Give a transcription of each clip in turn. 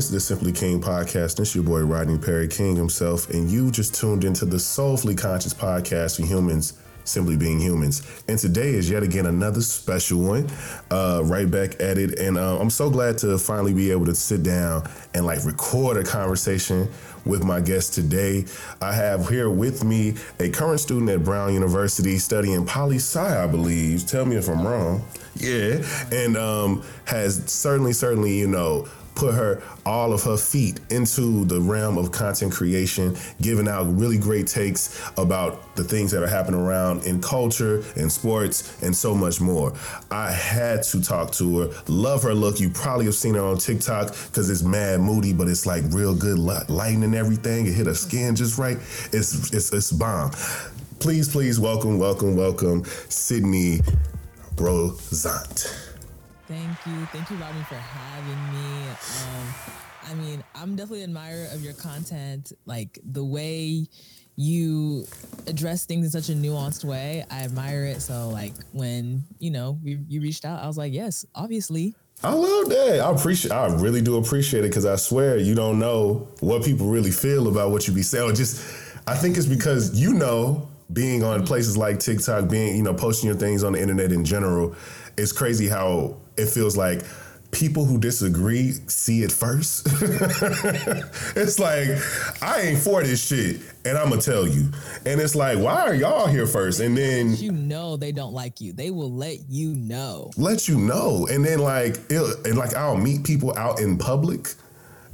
This is the Simply King podcast. This is your boy Rodney Perry King himself, and you just tuned into the Soulfully Conscious podcast for humans simply being humans. And today is yet again another special one, uh, right back at it. And uh, I'm so glad to finally be able to sit down and like record a conversation with my guest today. I have here with me a current student at Brown University studying poli sci, I believe. Tell me if I'm wrong. Yeah, and um, has certainly, certainly, you know, put her all of her feet into the realm of content creation, giving out really great takes about the things that are happening around in culture and sports and so much more. I had to talk to her. Love her look. You probably have seen her on TikTok because it's mad moody, but it's like real good lighting and everything. It hit her skin just right. It's it's it's bomb. Please, please welcome, welcome, welcome, Sydney Rosant. Thank you. Thank you, Robin, for having me. Um, I mean, I'm definitely an admirer of your content, like the way you address things in such a nuanced way. I admire it. So, like, when, you know, you, you reached out, I was like, yes, obviously. I love that. I appreciate. I really do appreciate it because I swear you don't know what people really feel about what you be saying. Just, I think it's because you know, being on places like TikTok, being you know, posting your things on the internet in general, it's crazy how it feels like people who disagree see it first. it's like, I ain't for this shit, and I'm gonna tell you. And it's like, why are y'all here first? And then you know they don't like you. They will let you know. Let you know. And then like it, and like I'll meet people out in public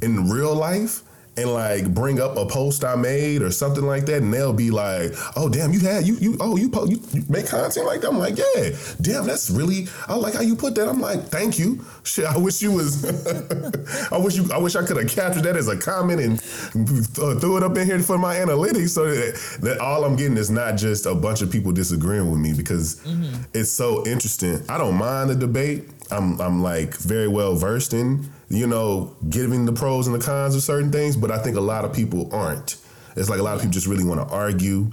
in real life and like bring up a post I made or something like that, and they'll be like, "Oh, damn, you had you you oh you po- you, you make content like that." I'm like, "Yeah, damn, that's really I like how you put that." I'm like, "Thank you." Shit, I wish you was. I wish you. I wish I could have captured that as a comment and uh, threw it up in here for my analytics, so that, that, all I'm getting is not just a bunch of people disagreeing with me because mm-hmm. it's so interesting. I don't mind the debate. I'm I'm like very well versed in you know, giving the pros and the cons of certain things, but I think a lot of people aren't. It's like a lot of people just really want to argue.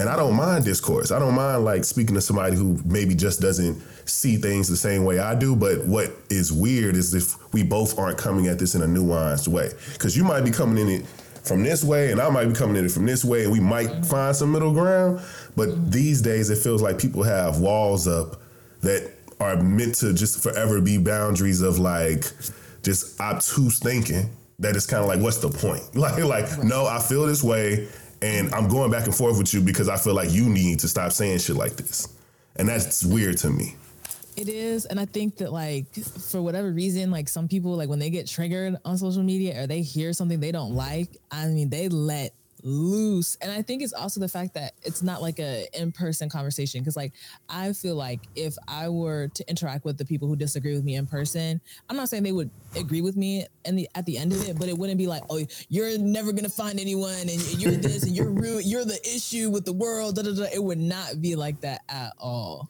And I don't mind discourse. I don't mind like speaking to somebody who maybe just doesn't see things the same way I do. But what is weird is if we both aren't coming at this in a nuanced way. Because you might be coming in it from this way and I might be coming in it from this way and we might find some middle ground. But these days it feels like people have walls up that are meant to just forever be boundaries of like just obtuse thinking that it's kind of like, what's the point? Like, like, right. no, I feel this way, and I'm going back and forth with you because I feel like you need to stop saying shit like this, and that's weird to me. It is, and I think that like for whatever reason, like some people like when they get triggered on social media or they hear something they don't like, I mean, they let loose and i think it's also the fact that it's not like a in-person conversation because like i feel like if i were to interact with the people who disagree with me in person i'm not saying they would agree with me at the end of it but it wouldn't be like oh you're never gonna find anyone and you're this and you're rude you're the issue with the world da, da, da. it would not be like that at all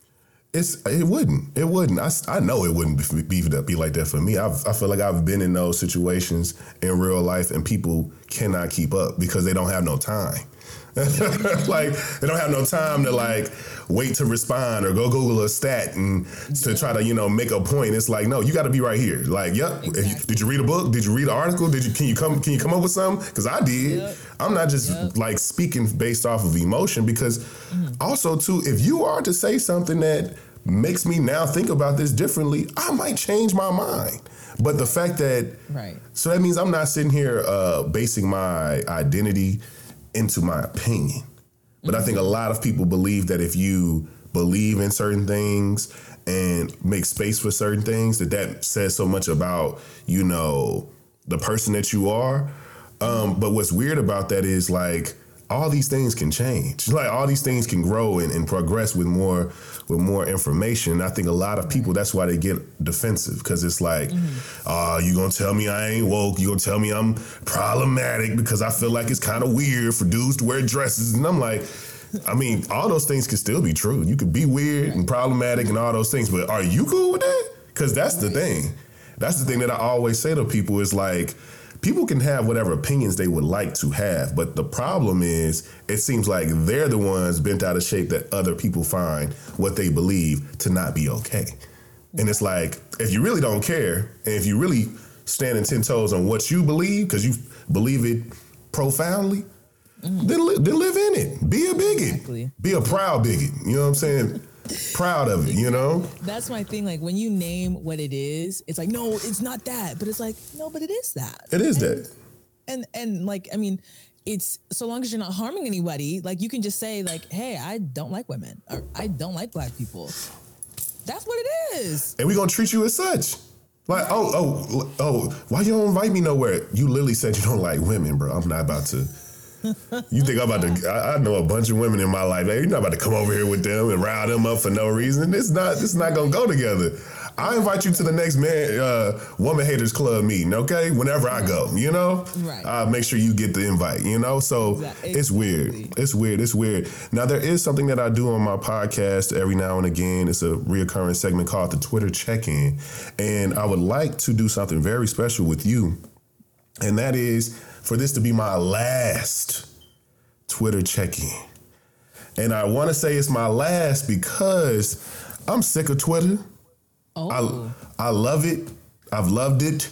it's it wouldn't it wouldn't. I, I know it wouldn't be, be, be like that for me. I've, i feel like i've been in those situations in real life and people cannot keep up because they don't have no time like they don't have no time to like wait to respond or go Google a stat and to try to you know make a point. It's like no, you got to be right here. Like, yep. Exactly. Did you read a book? Did you read an article? Did you can you come can you come up with something? Because I did. Yep. I'm not just yep. like speaking based off of emotion. Because mm-hmm. also too, if you are to say something that makes me now think about this differently, I might change my mind. But the fact that right, so that means I'm not sitting here uh, basing my identity into my opinion. But. I think a lot of people believe that if you believe in certain things and make space for certain things, that that says so much about you know the person that you are. Um, but what's weird about that is like all these things can change. Like all these things can grow and, and progress with more with more information. And I think a lot of people that's why they get defensive because it's like, mm-hmm. uh, you gonna tell me I ain't woke? You gonna tell me I'm problematic because I feel like it's kind of weird for dudes to wear dresses? And I'm like. I mean, all those things can still be true. You could be weird and problematic and all those things, but are you cool with that? Because that's the thing. That's the thing that I always say to people is like, people can have whatever opinions they would like to have, but the problem is it seems like they're the ones bent out of shape that other people find what they believe to not be okay. And it's like if you really don't care, and if you really standing ten toes on what you believe because you believe it profoundly, Mm-hmm. then, li- then live in it. Be a bigot. Exactly. Be a proud bigot. You know what I'm saying? Proud of it. You know. That's my thing. Like when you name what it is, it's like, no, it's not that. But it's like, no, but it is that. It is that. And and like, I mean, it's so long as you're not harming anybody, like you can just say, like, hey, I don't like women or I don't like black people. That's what it is. and we gonna treat you as such. Like, oh, oh, oh, why you don't invite me nowhere? You literally said you don't like women, bro. I'm not about to. You think I'm about to? I, I know a bunch of women in my life. Hey, you're not about to come over here with them and rile them up for no reason. It's not. It's not gonna go together. I invite you to the next man, uh, woman haters club meeting. Okay, whenever I go, you know, Right. I'll make sure you get the invite. You know, so Exactly. it's weird. It's weird. It's weird. Now there is something that I do on my podcast every now and again. It's a reoccurring segment called the Twitter check-in, and I would like to do something very special with you, and that is for this to be my last Twitter check-in. And I want to say it's my last because I'm sick of Twitter. Oh, I I love it. I've loved it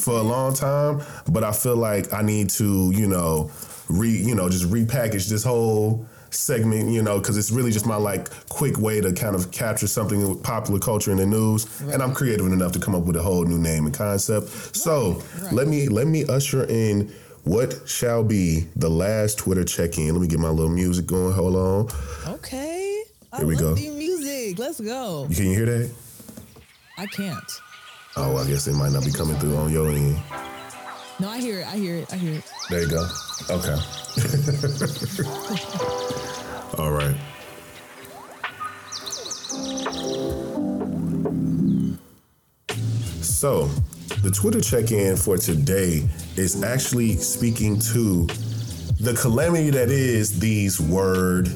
for a long time, but I feel like I need to, you know, re, you know, just repackage this whole segment, you know, because it's really just my like quick way to kind of capture something with popular culture in the news, and I'm creative enough to come up with a whole new name and concept. So right. let me let me usher in what shall be the last Twitter check-in. Let me get my little music going. Hold on. okay. I Here we love go. the music. Let's go. Can you hear that? I can't. Oh, I guess it might not be coming through on your end. No, I hear it. I hear it. I hear it. There you go. Okay. All right. So, the Twitter check in for today is actually speaking to the calamity that is these word,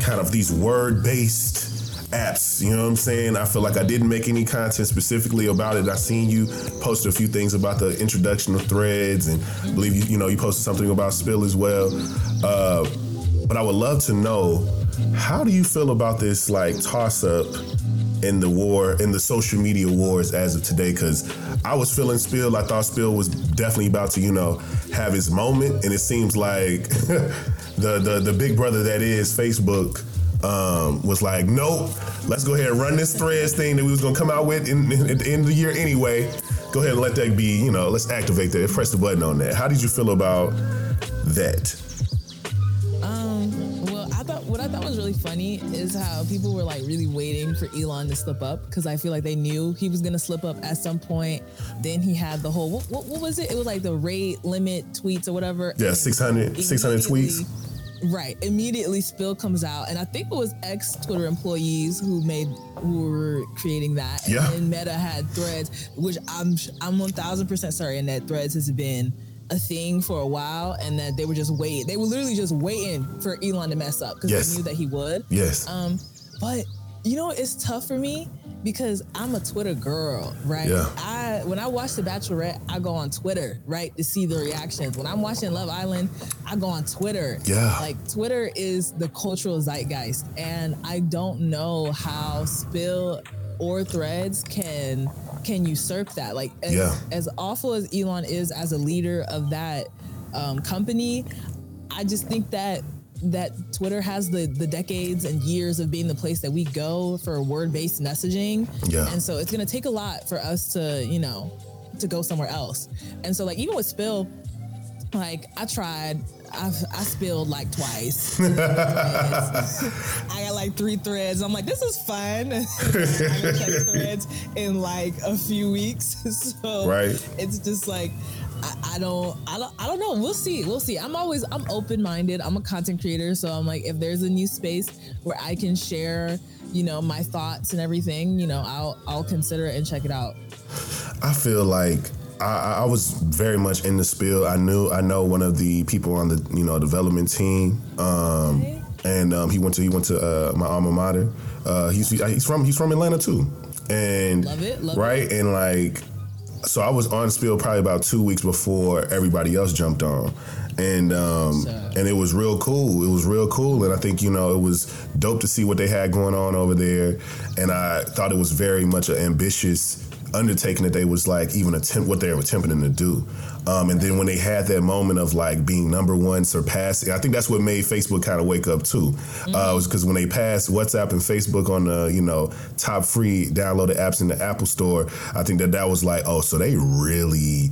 kind of these word based apps. You know what I'm saying? I feel like I didn't make any content specifically about it. I seen you post a few things about the introduction of threads, and I believe you, you know, you posted something about Spill as well. Uh, but I would love to know how do you feel about this like toss up in the war in the social media wars as of today because i was feeling spill i thought spill was definitely about to you know have his moment and it seems like the, the the big brother that is facebook um, was like nope let's go ahead and run this threads thing that we was to come out with in, in- at the end of the year anyway go ahead and let that be you know let's activate that press the button on that how did you feel about that Um, well, I thought what I thought was really funny is how people were like really waiting for Elon to slip up because I feel like they knew he was gonna slip up at some point. Then he had the whole what, what, what was it? It was like the rate limit tweets or whatever. yeah And 600 600 tweets Right. Immediately spill comes out. And I think it was ex Twitter employees who made who were creating that. Yeah. And then Meta had threads, which I'm I'm one thousand percent sorry, and that threads has been a thing for a while and that they were just waiting. They were literally just waiting for Elon to mess up because Yes. they knew that he would. yes Um, but you know, it's tough for me because I'm a Twitter girl, right? Yeah. I when I watch The Bachelorette, I go on Twitter, right, to see the reactions. When I'm watching Love Island, I go on Twitter. Yeah. Like Twitter is the cultural zeitgeist, and I don't know how Spill or Threads can can usurp that. Like as, Yeah. as awful as Elon is as a leader of that um, company, I just think that that Twitter has the the decades and years of being the place that we go for word based messaging. Yeah. And so it's gonna take a lot for us to, you know, to go somewhere else. And so like even with Spill, like I tried, I've I spilled like twice. I got like three threads. I'm like, this is fun. I check threads in like a few weeks. so Right. it's just like I, I don't I don't I don't know. We'll see. We'll see. I'm always I'm open minded. I'm a content creator. So I'm like if there's a new space where I can share, you know, my thoughts and everything, you know, I'll I'll consider it and check it out. I feel like I, I was very much in the spill. I knew I know one of the people on the you know development team, um, Okay. and um, he went to he went to uh, my alma mater. Uh, he's he's from he's from Atlanta too, and Love it, love right and like so I was on spill probably about two weeks before everybody else jumped on. And um, and it was real cool. It was real cool, and I think you know it was dope to see what they had going on over there. And I thought it was very much an ambitious undertaking that they was like even attempt what they were attempting to do. Um, and then when they had that moment of like being number one, surpassing, I think that's what made Facebook kind of wake up too. Mm-hmm. Uh, was because when they passed WhatsApp and Facebook on the you know top free downloaded apps in the Apple Store, I think that that was like, oh, so they really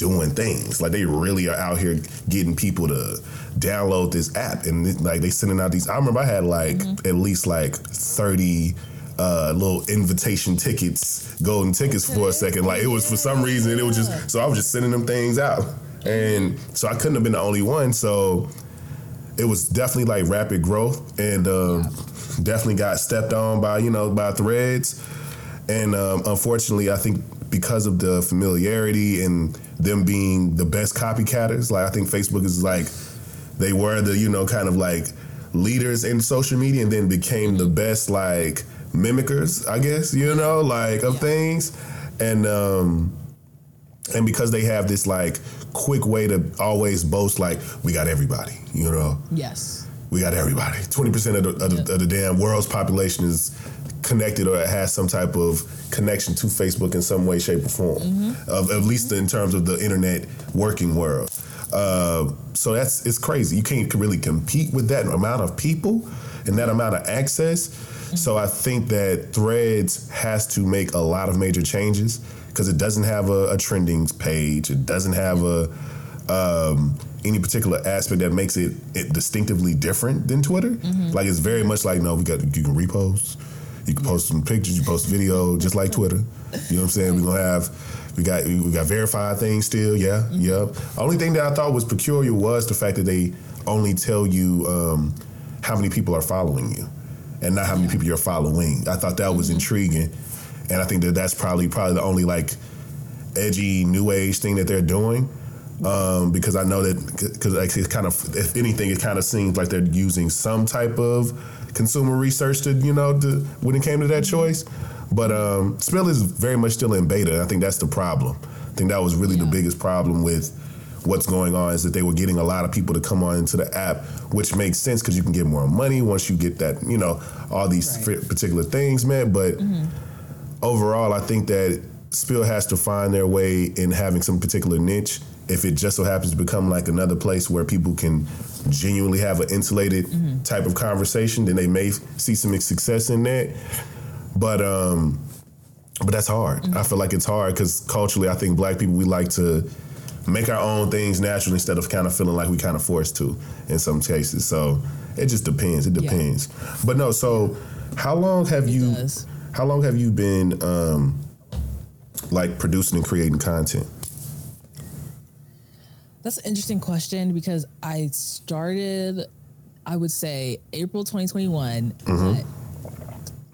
doing things. Like they really are out here getting people to download this app and like they sending out these. I remember I had like mm-hmm. at least like thirty uh, little invitation tickets, golden tickets for a second. Like it was for some reason it was just so I was just sending them things out, and so I couldn't have been the only one. So it was definitely like rapid growth, and um, definitely got stepped on by you know by threads, and um, unfortunately I think because of the familiarity and them being the best copycatters, like I think Facebook is like they were the you know kind of like leaders in social media and then became the best like mimickers, I guess, you know, like of yeah. things. And um and because they have this like quick way to always boast like we got everybody, you know. Yes. We got everybody. 20% of the, of, the, of the damn world's population is connected or has some type of connection to Facebook in some way, shape, or form. Mm-hmm. Of at least in terms of the internet working world. Uh, so that's it's crazy. You can't really compete with that amount of people and that amount of access. So I think that Threads has to make a lot of major changes because it doesn't have a, a, trending page. It doesn't have a um, any particular aspect that makes it, it distinctively different than Twitter. Mm-hmm. Like it's very much like no, we got you can repost, you can post some pictures, you post video, just like Twitter. You know what I'm saying? We're gonna have we got we got verified things still. Yeah, mm-hmm. yep. Only thing that I thought was peculiar was the fact that they only tell you um, how many people are following you and not how many people you're following. I thought that was intriguing, and I think that that's probably probably the only like edgy new age thing that they're doing. Um, because I know that because like it's kind of if anything, it kind of seems like they're using some type of consumer research to you know to, when it came to that choice. But um, Spill is very much still in beta. I think that's the problem. I think that was really yeah. the biggest problem with what's going on is that they were getting a lot of people to come on into the app, which makes sense because you can get more money once you get that, you know, all these right. particular things, man. But mm-hmm. overall, I think that Spill has to find their way in having some particular niche. If it just so happens to become like another place where people can genuinely have an insulated mm-hmm. type of conversation, then they may see some success in that. But um, but that's hard. Mm-hmm. I feel like it's hard because culturally, I think black people we like to make our own things naturally instead of kind of feeling like we kind of forced to in some cases. So it just depends. It depends. Yeah. But no, so how long have it you does. how long have you been um like producing and creating content? That's an interesting question because I started I would say April 2021. Mm-hmm.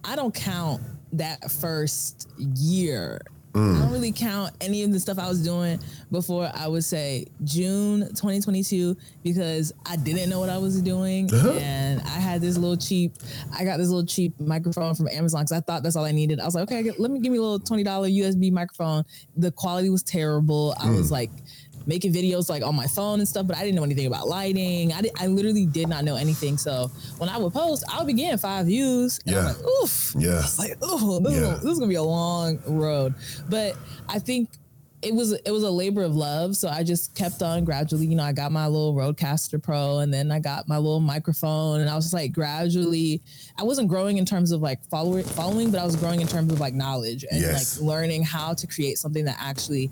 I don't count that first year Mm. I don't really count any of the stuff I was doing before I would say June 2022 because I didn't know what I was doing uh-huh. and I had this little cheap I got this little cheap microphone from Amazon because I thought that's all I needed. I was like, okay, let me give me a little $20 USB microphone. The quality was terrible. I mm. was like making videos like on my phone and stuff, but I didn't know anything about lighting. I, did, I literally did not know anything. So when I would post, I would be getting five views. And yeah. I'm like, oof. Yeah. It's like, oh, this, yeah. is, this is gonna be a long road. But I think it was it was a labor of love. So I just kept on gradually. You know, I got my little Rodecaster Pro, and then I got my little microphone, and I was just like gradually. I wasn't growing in terms of like follower following, but I was growing in terms of like knowledge and yes. like learning how to create something that actually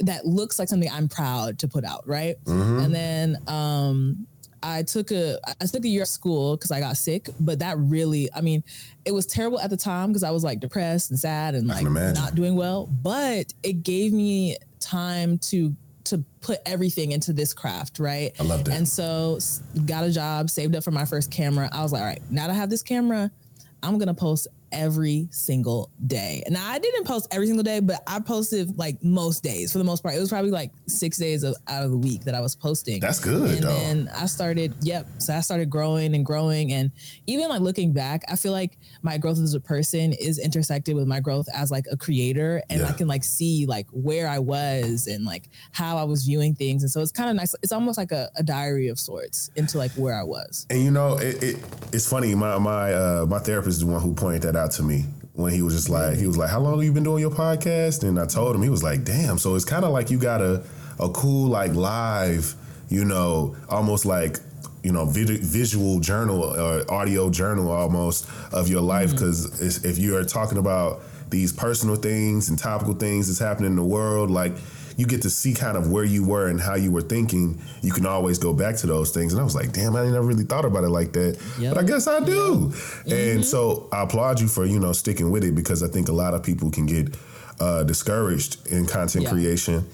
that looks like something I'm proud to put out, right? Mm-hmm. And then um, I took a I took a year of school because I got sick, but that really, I mean, it was terrible at the time because I was like depressed and sad and like not doing well. But it gave me time to to put everything into this craft, right? I loved it. And so got a job, saved up for my first camera. I was like, all right, now that I have this camera, I'm gonna post every single day. Now I didn't post every single day, but I posted like most days for the most part. It was probably like six days of, out of the week that I was posting. That's good. And though. then I started, yep. So I started growing and growing. And even like looking back, I feel like my growth as a person is intersected with my growth as like a creator. And yeah. I can like see like where I was and like how I was viewing things. And so it's kind of nice. It's almost like a, a, diary of sorts into like where I was. And you know, it, it it's funny. My my uh, my therapist is the one who pointed that out to me when he was just like he was like, "How long have you been doing your podcast?" And I told him he was like, "Damn." So it's kind of like you got a a cool like live, you know, almost like you know vid- visual journal or audio journal almost of your life because mm-hmm. if you are talking about these personal things and topical things that's happening in the world like you get to see kind of where you were and how you were thinking. You can always go back to those things. And I was like, damn, I never really thought about it like that. Yep. But I guess I do. Yep. And mm-hmm. so I applaud you for, you know, sticking with it because I think a lot of people can get uh, discouraged in content yeah. creation,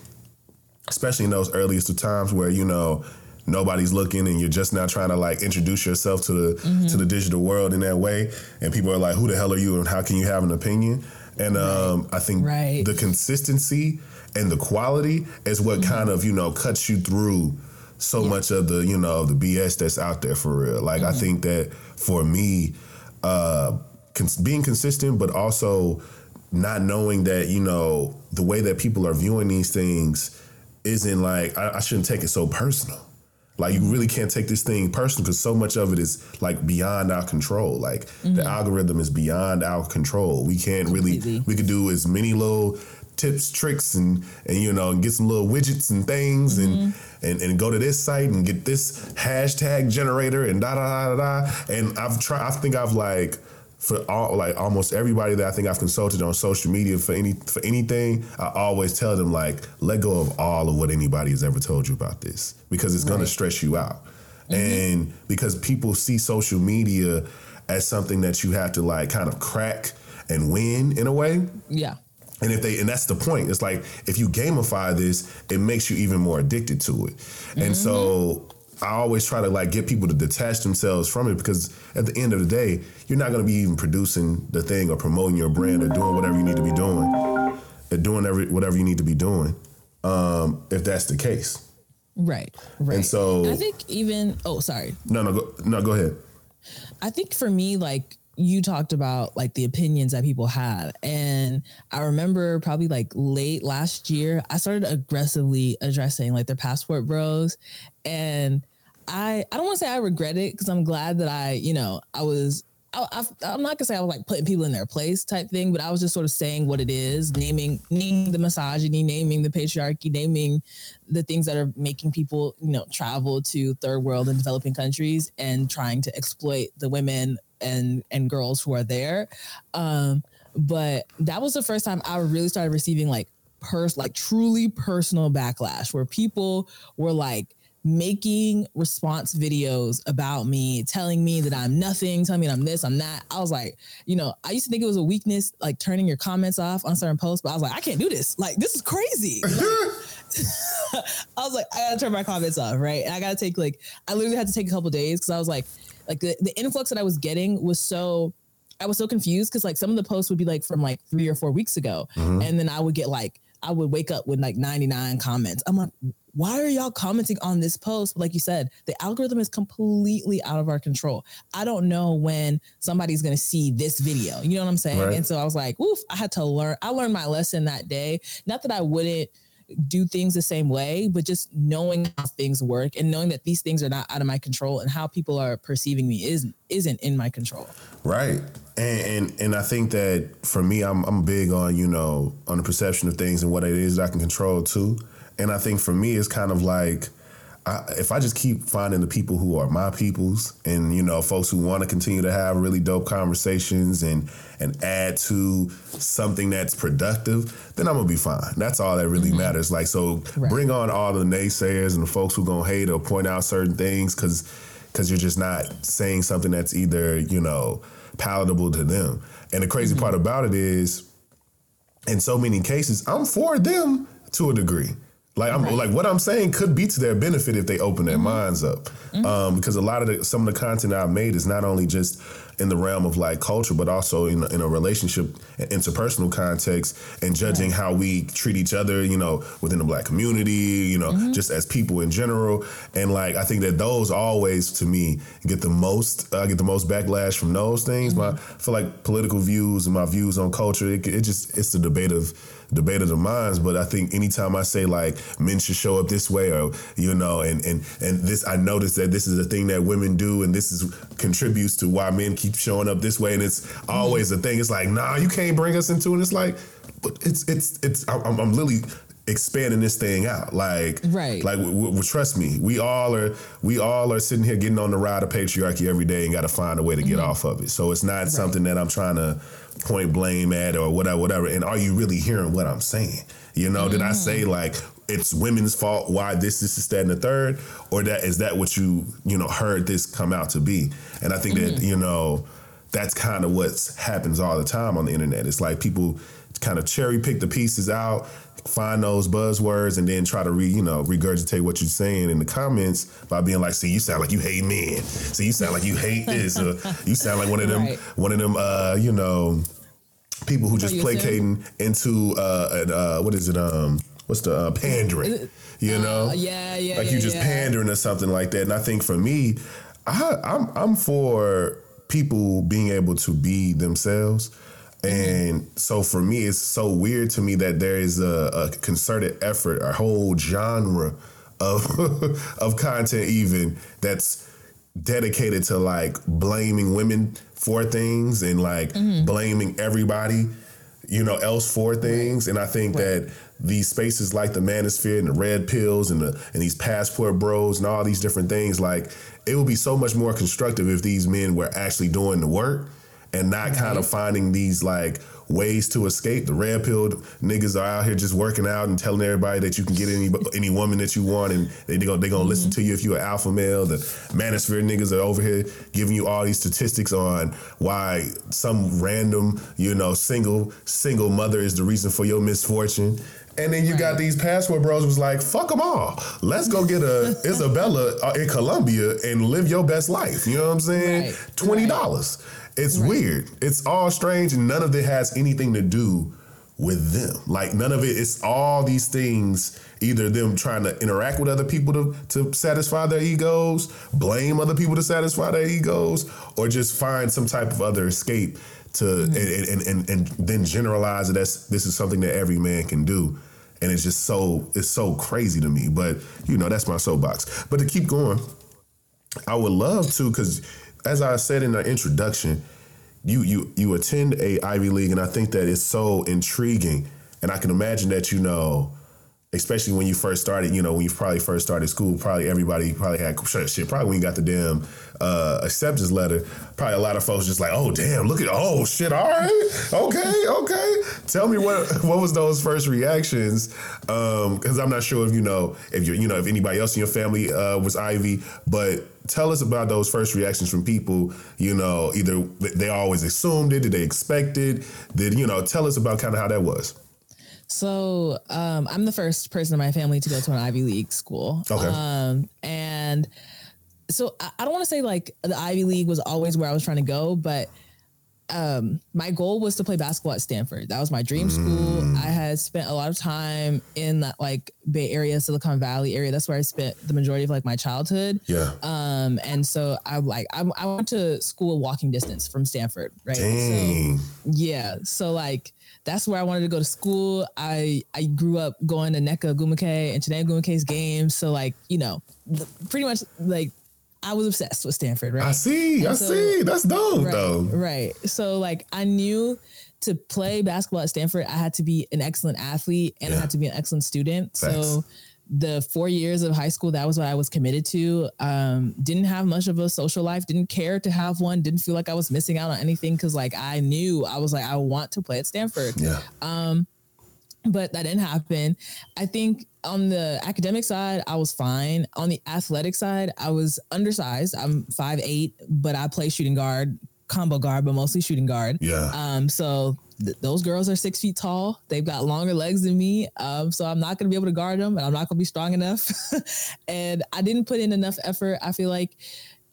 especially in those earliest of times where, you know, nobody's looking and you're just now trying to like introduce yourself to the mm-hmm. to the digital world in that way and people are like who the hell are you and how can you have an opinion and um, I think right. the consistency and the quality is what mm-hmm. kind of you know cuts you through so yeah. much of the you know the BS that's out there for real. Like mm-hmm. I think that for me, uh, cons- being consistent, but also not knowing that you know the way that people are viewing these things isn't like I, I shouldn't take it so personal. Like you really can't take this thing personal because so much of it is like beyond our control. Like mm-hmm. the algorithm is beyond our control. We can't Completely. really. We could do as many little tips, tricks, and and you know, and get some little widgets and things, mm-hmm. and, and and go to this site and get this hashtag generator and da da da da. And I've tried. I think I've like for all like almost everybody that I think I've consulted on social media for any for anything, I always tell them like let go of all of what anybody has ever told you about this because it's right. gonna stress you out. Mm-hmm. And because people see social media as something that you have to like kind of crack and win in a way. Yeah. And if they and that's the point. It's like if you gamify this, it makes you even more addicted to it. Mm-hmm. And so mm-hmm. I always try to like get people to detach themselves from it because at the end of the day, you're not going to be even producing the thing or promoting your brand or doing whatever you need to be doing, or doing every whatever you need to be doing. Um, if that's the case, right, right. And so I think even oh, sorry, no, no, go, no, go ahead. I think for me, like you talked about like the opinions that people had and i remember probably like late last year i started aggressively addressing like their passport bros. And i i don't want to say i regret it because i'm glad that i you know i was I, am not gonna say I was like putting people in their place type thing, but I was just sort of saying what it is, naming naming the misogyny, naming the patriarchy, naming the things that are making people, you know, travel to third world and developing countries and trying to exploit the women and and girls who are there. Um, but that was the first time I really started receiving like pers like truly personal backlash where people were like making response videos about me, telling me that I'm nothing, telling me I'm this, I'm that. I was like, you know, I used to think it was a weakness, like turning your comments off on certain posts, but I was like, I can't do this. Like, this is crazy. Like, I was like, I gotta turn my comments off, right? And I gotta take like, I literally had to take a couple days because I was like, like the, the influx that I was getting was so I was so confused because like some of the posts would be like from like three or four weeks ago. Mm-hmm. And then I would get like I would wake up with like 99 comments. I'm like, why are y'all commenting on this post? Like you said, the algorithm is completely out of our control. I don't know when somebody's gonna see this video. You know what I'm saying? Right. And so I was like, oof, I had to learn. I learned my lesson that day. Not that I wouldn't do things the same way, but just knowing how things work and knowing that these things are not out of my control and how people are perceiving me is isn't in my control. Right. And, and and, I think that for me, I'm I'm big on you know on the perception of things and what it is I can control too. And I think for me, it's kind of like I, if I just keep finding the people who are my peoples and you know folks who want to continue to have really dope conversations and and add to something that's productive, then I'm gonna be fine. That's all that really mm-hmm. matters. Like so, right. bring on all the naysayers and the folks who gonna hate or point out certain things because because you're just not saying something that's either you know palatable to them. And the crazy mm-hmm. part about it is, in so many cases, I'm for them to a degree. Like I'm right. like what I'm saying could be to their benefit if they open their mm-hmm. minds up, mm-hmm. um, because a lot of the, some of the content I've made is not only just in the realm of like culture, but also in, in a relationship interpersonal context and judging how we treat each other, you know, within the black community, you know, mm-hmm. just as people in general. And like, I think that those always, to me, get the most, I uh, get the most backlash from those things. Mm-hmm. My, I feel like political views and my views on culture, it, it just, it's the debate of debate of the minds. But I think anytime I say like men should show up this way, or you know, and and and this, I notice that this is a thing that women do, and this is contributes to why men keep showing up this way, and it's always a thing. It's like, nah, you can't bring us into it. It's like, but it's it's it's. I'm, I'm literally expanding this thing out. Like, right. Like, w- w- trust me, we all are. We all are sitting here getting on the ride of patriarchy every day, and got to find a way to get mm-hmm. off of it. So it's not right. something that I'm trying to point blame at or whatever, whatever. And are you really hearing what I'm saying? You know, mm-hmm. did I say mm-hmm. like it's women's fault why this, this, is that, and the third, or that is that what you you know heard this come out to be? And I think mm-hmm. that you know that's kind of what happens all the time on the internet. It's like people kind of cherry pick the pieces out, find those buzzwords, and then try to re you know regurgitate what you're saying in the comments by being like, "See, you sound like you hate men. See, you sound like you hate this. or, you sound like one of them right. one of them uh, you know people who just placating into uh, uh, what is it um what's the uh, pandering." You know, uh, yeah, yeah, like yeah, you just yeah. pandering or something like that. And I think for me, I, I'm I'm for people being able to be themselves and so for me, it's so weird to me that there is a, a concerted effort, a whole genre of of content even that's dedicated to like blaming women for things and like mm-hmm. blaming everybody, you know, else for things. Right. And I think right. that these spaces like the manosphere and the red pills and the and these passport bros and all these different things, like it would be so much more constructive if these men were actually doing the work and not right. kind of finding these like ways to escape. The red pilled niggas are out here just working out and telling everybody that you can get any any woman that you want, and they they gonna they gonna mm-hmm. listen to you if you're an alpha male. The manosphere niggas are over here giving you all these statistics on why some random you know single single mother is the reason for your misfortune. And then you right. got these passport bros was like, fuck them all. Let's go get a Isabella uh, in Colombia and live your best life. You know what I'm saying? Right. $20. Right. It's weird. It's all strange, and none of it has anything to do with them. Like none of it. It's all these things. Either them trying to interact with other people to, to satisfy their egos, blame other people to satisfy their egos, or just find some type of other escape to mm-hmm. and, and, and, and then generalize it as this is something that every man can do. And it's just so it's so crazy to me. But you know, that's my soapbox. But to keep going, I would love to because as I said in the introduction, you you you attend a Ivy League, and I think that it's so intriguing, and I can imagine that you know, especially when you first started, you know, when you probably first started school, probably everybody probably had shit. Probably when you got the damn uh, acceptance letter, probably a lot of folks just like, oh damn, look at oh shit, all right, okay, okay. Tell me what what was those first reactions? Because um, I'm not sure if you know if you you know if anybody else in your family uh, was Ivy, but tell us about those first reactions from people. You know, either they always assumed it, did they expect it? Did you know? Tell us about kind of how that was. So um, I'm the first person in my family to go to an Ivy League school. Okay. Um, and so I, I don't want to say like the Ivy League was always where I was trying to go, but um, my goal was to play basketball at Stanford. That was my dream mm. school. I had spent a lot of time in that like Bay Area, Silicon Valley area. That's where I spent the majority of like my childhood. Yeah. Um, and so I like I, I went to school walking distance from Stanford, right? Dang. So, yeah. So like that's where I wanted to go to school. I I grew up going to Nneka Ogwumike and Chiney Ogwumike's games. So like you know, pretty much like I was obsessed with Stanford, right? I see, and I so, see. That's dope, right, though. Right. So like I knew to play basketball at Stanford, I had to be an excellent athlete and yeah. I had to be an excellent student. Thanks. So the four years of high school, that was what I was committed to. Um, didn't have much of a social life, didn't care to have one, didn't feel like I was missing out on anything because like I knew I was like, I want to play at Stanford. Yeah. Um, but that didn't happen. I think on the academic side, I was fine. On the athletic side, I was undersized. I'm five eight, but I play shooting guard, combo guard, but mostly shooting guard. Yeah. Um. So th- those girls are six feet tall. They've got longer legs than me. Um. So I'm not gonna be able to guard them, and I'm not gonna be strong enough. and I didn't put in enough effort. I feel like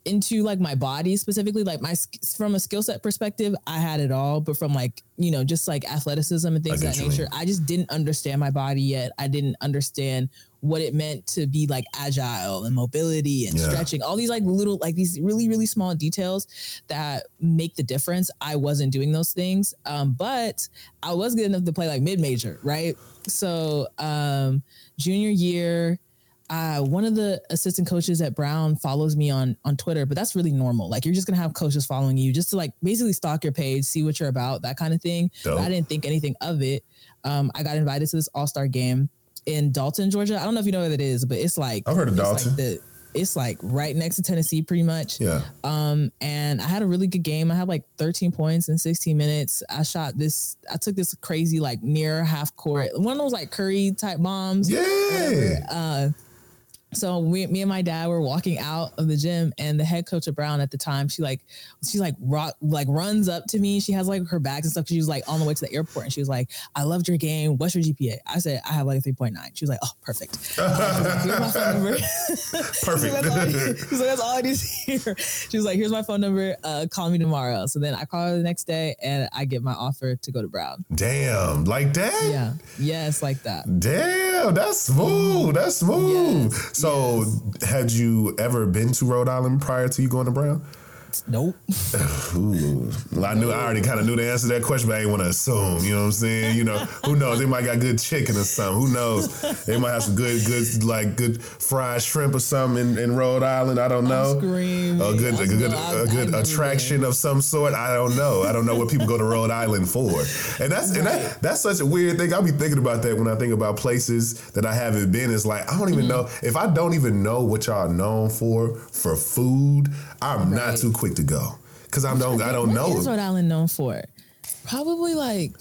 into like my body specifically, like my from a skill set perspective, I had it all. But from like you know just like athleticism and things of that nature, I just didn't understand my body yet. I didn't understand what it meant to be like agile and mobility and yeah. stretching. All these like little like these really really small details that make the difference. I wasn't doing those things, um, but I was good enough to play like mid major, right? So um, junior year uh, one of the assistant coaches at Brown follows me on on Twitter, but that's really normal. Like you're just gonna have coaches following you just to like basically stalk your page, see what you're about, that kind of thing. I didn't think anything of it. Um, I got invited to this All Star game in Dalton, Georgia. I don't know if you know where that is, but it's like I've heard of Dalton. Like the, it's like right next to Tennessee, pretty much. Yeah. Um, and I had a really good game. I had like 13 points in 16 minutes. I shot this. I took this crazy like near half court, one of those like Curry type bombs. Yeah. Uh, so we, me and my dad were walking out of the gym and the head coach of brown at the time she like she like rock like runs up to me. She has like her bags and stuff she was like on the way to the airport and she was like i loved your game. What's your gpa i said i have like a 3.9 she was like oh perfect. Like, here's my phone number. Perfect. She's like that's all i need to hear. She was like here's my phone number. Uh, call me tomorrow. So then i call her the next day and i get my offer to go to brown. Damn. Like that? Yeah. Yes like that. Damn. That's smooth. That's smooth. Yes. So, yes. had you ever been to Rhode Island prior to you going to Brown? Nope. Ooh. Well, I knew I already kind of knew the answer to that question, but I didn't want to assume. You know what I'm saying? You know, who knows? They might got good chicken or something. Who knows? They might have some good, good like good fried shrimp or something in, in Rhode Island. I don't know. A good, a good, a good attraction of some sort. I don't know. I don't know what people go to Rhode Island for. And that's and that, that's such a weird thing. I'll be thinking about that when I think about places that I haven't been. It's like I don't even mm-hmm. know if I don't even know what y'all are known for for food. I'm right. not too quick to go because I don't I don't know. What is Rhode Island known for? Probably like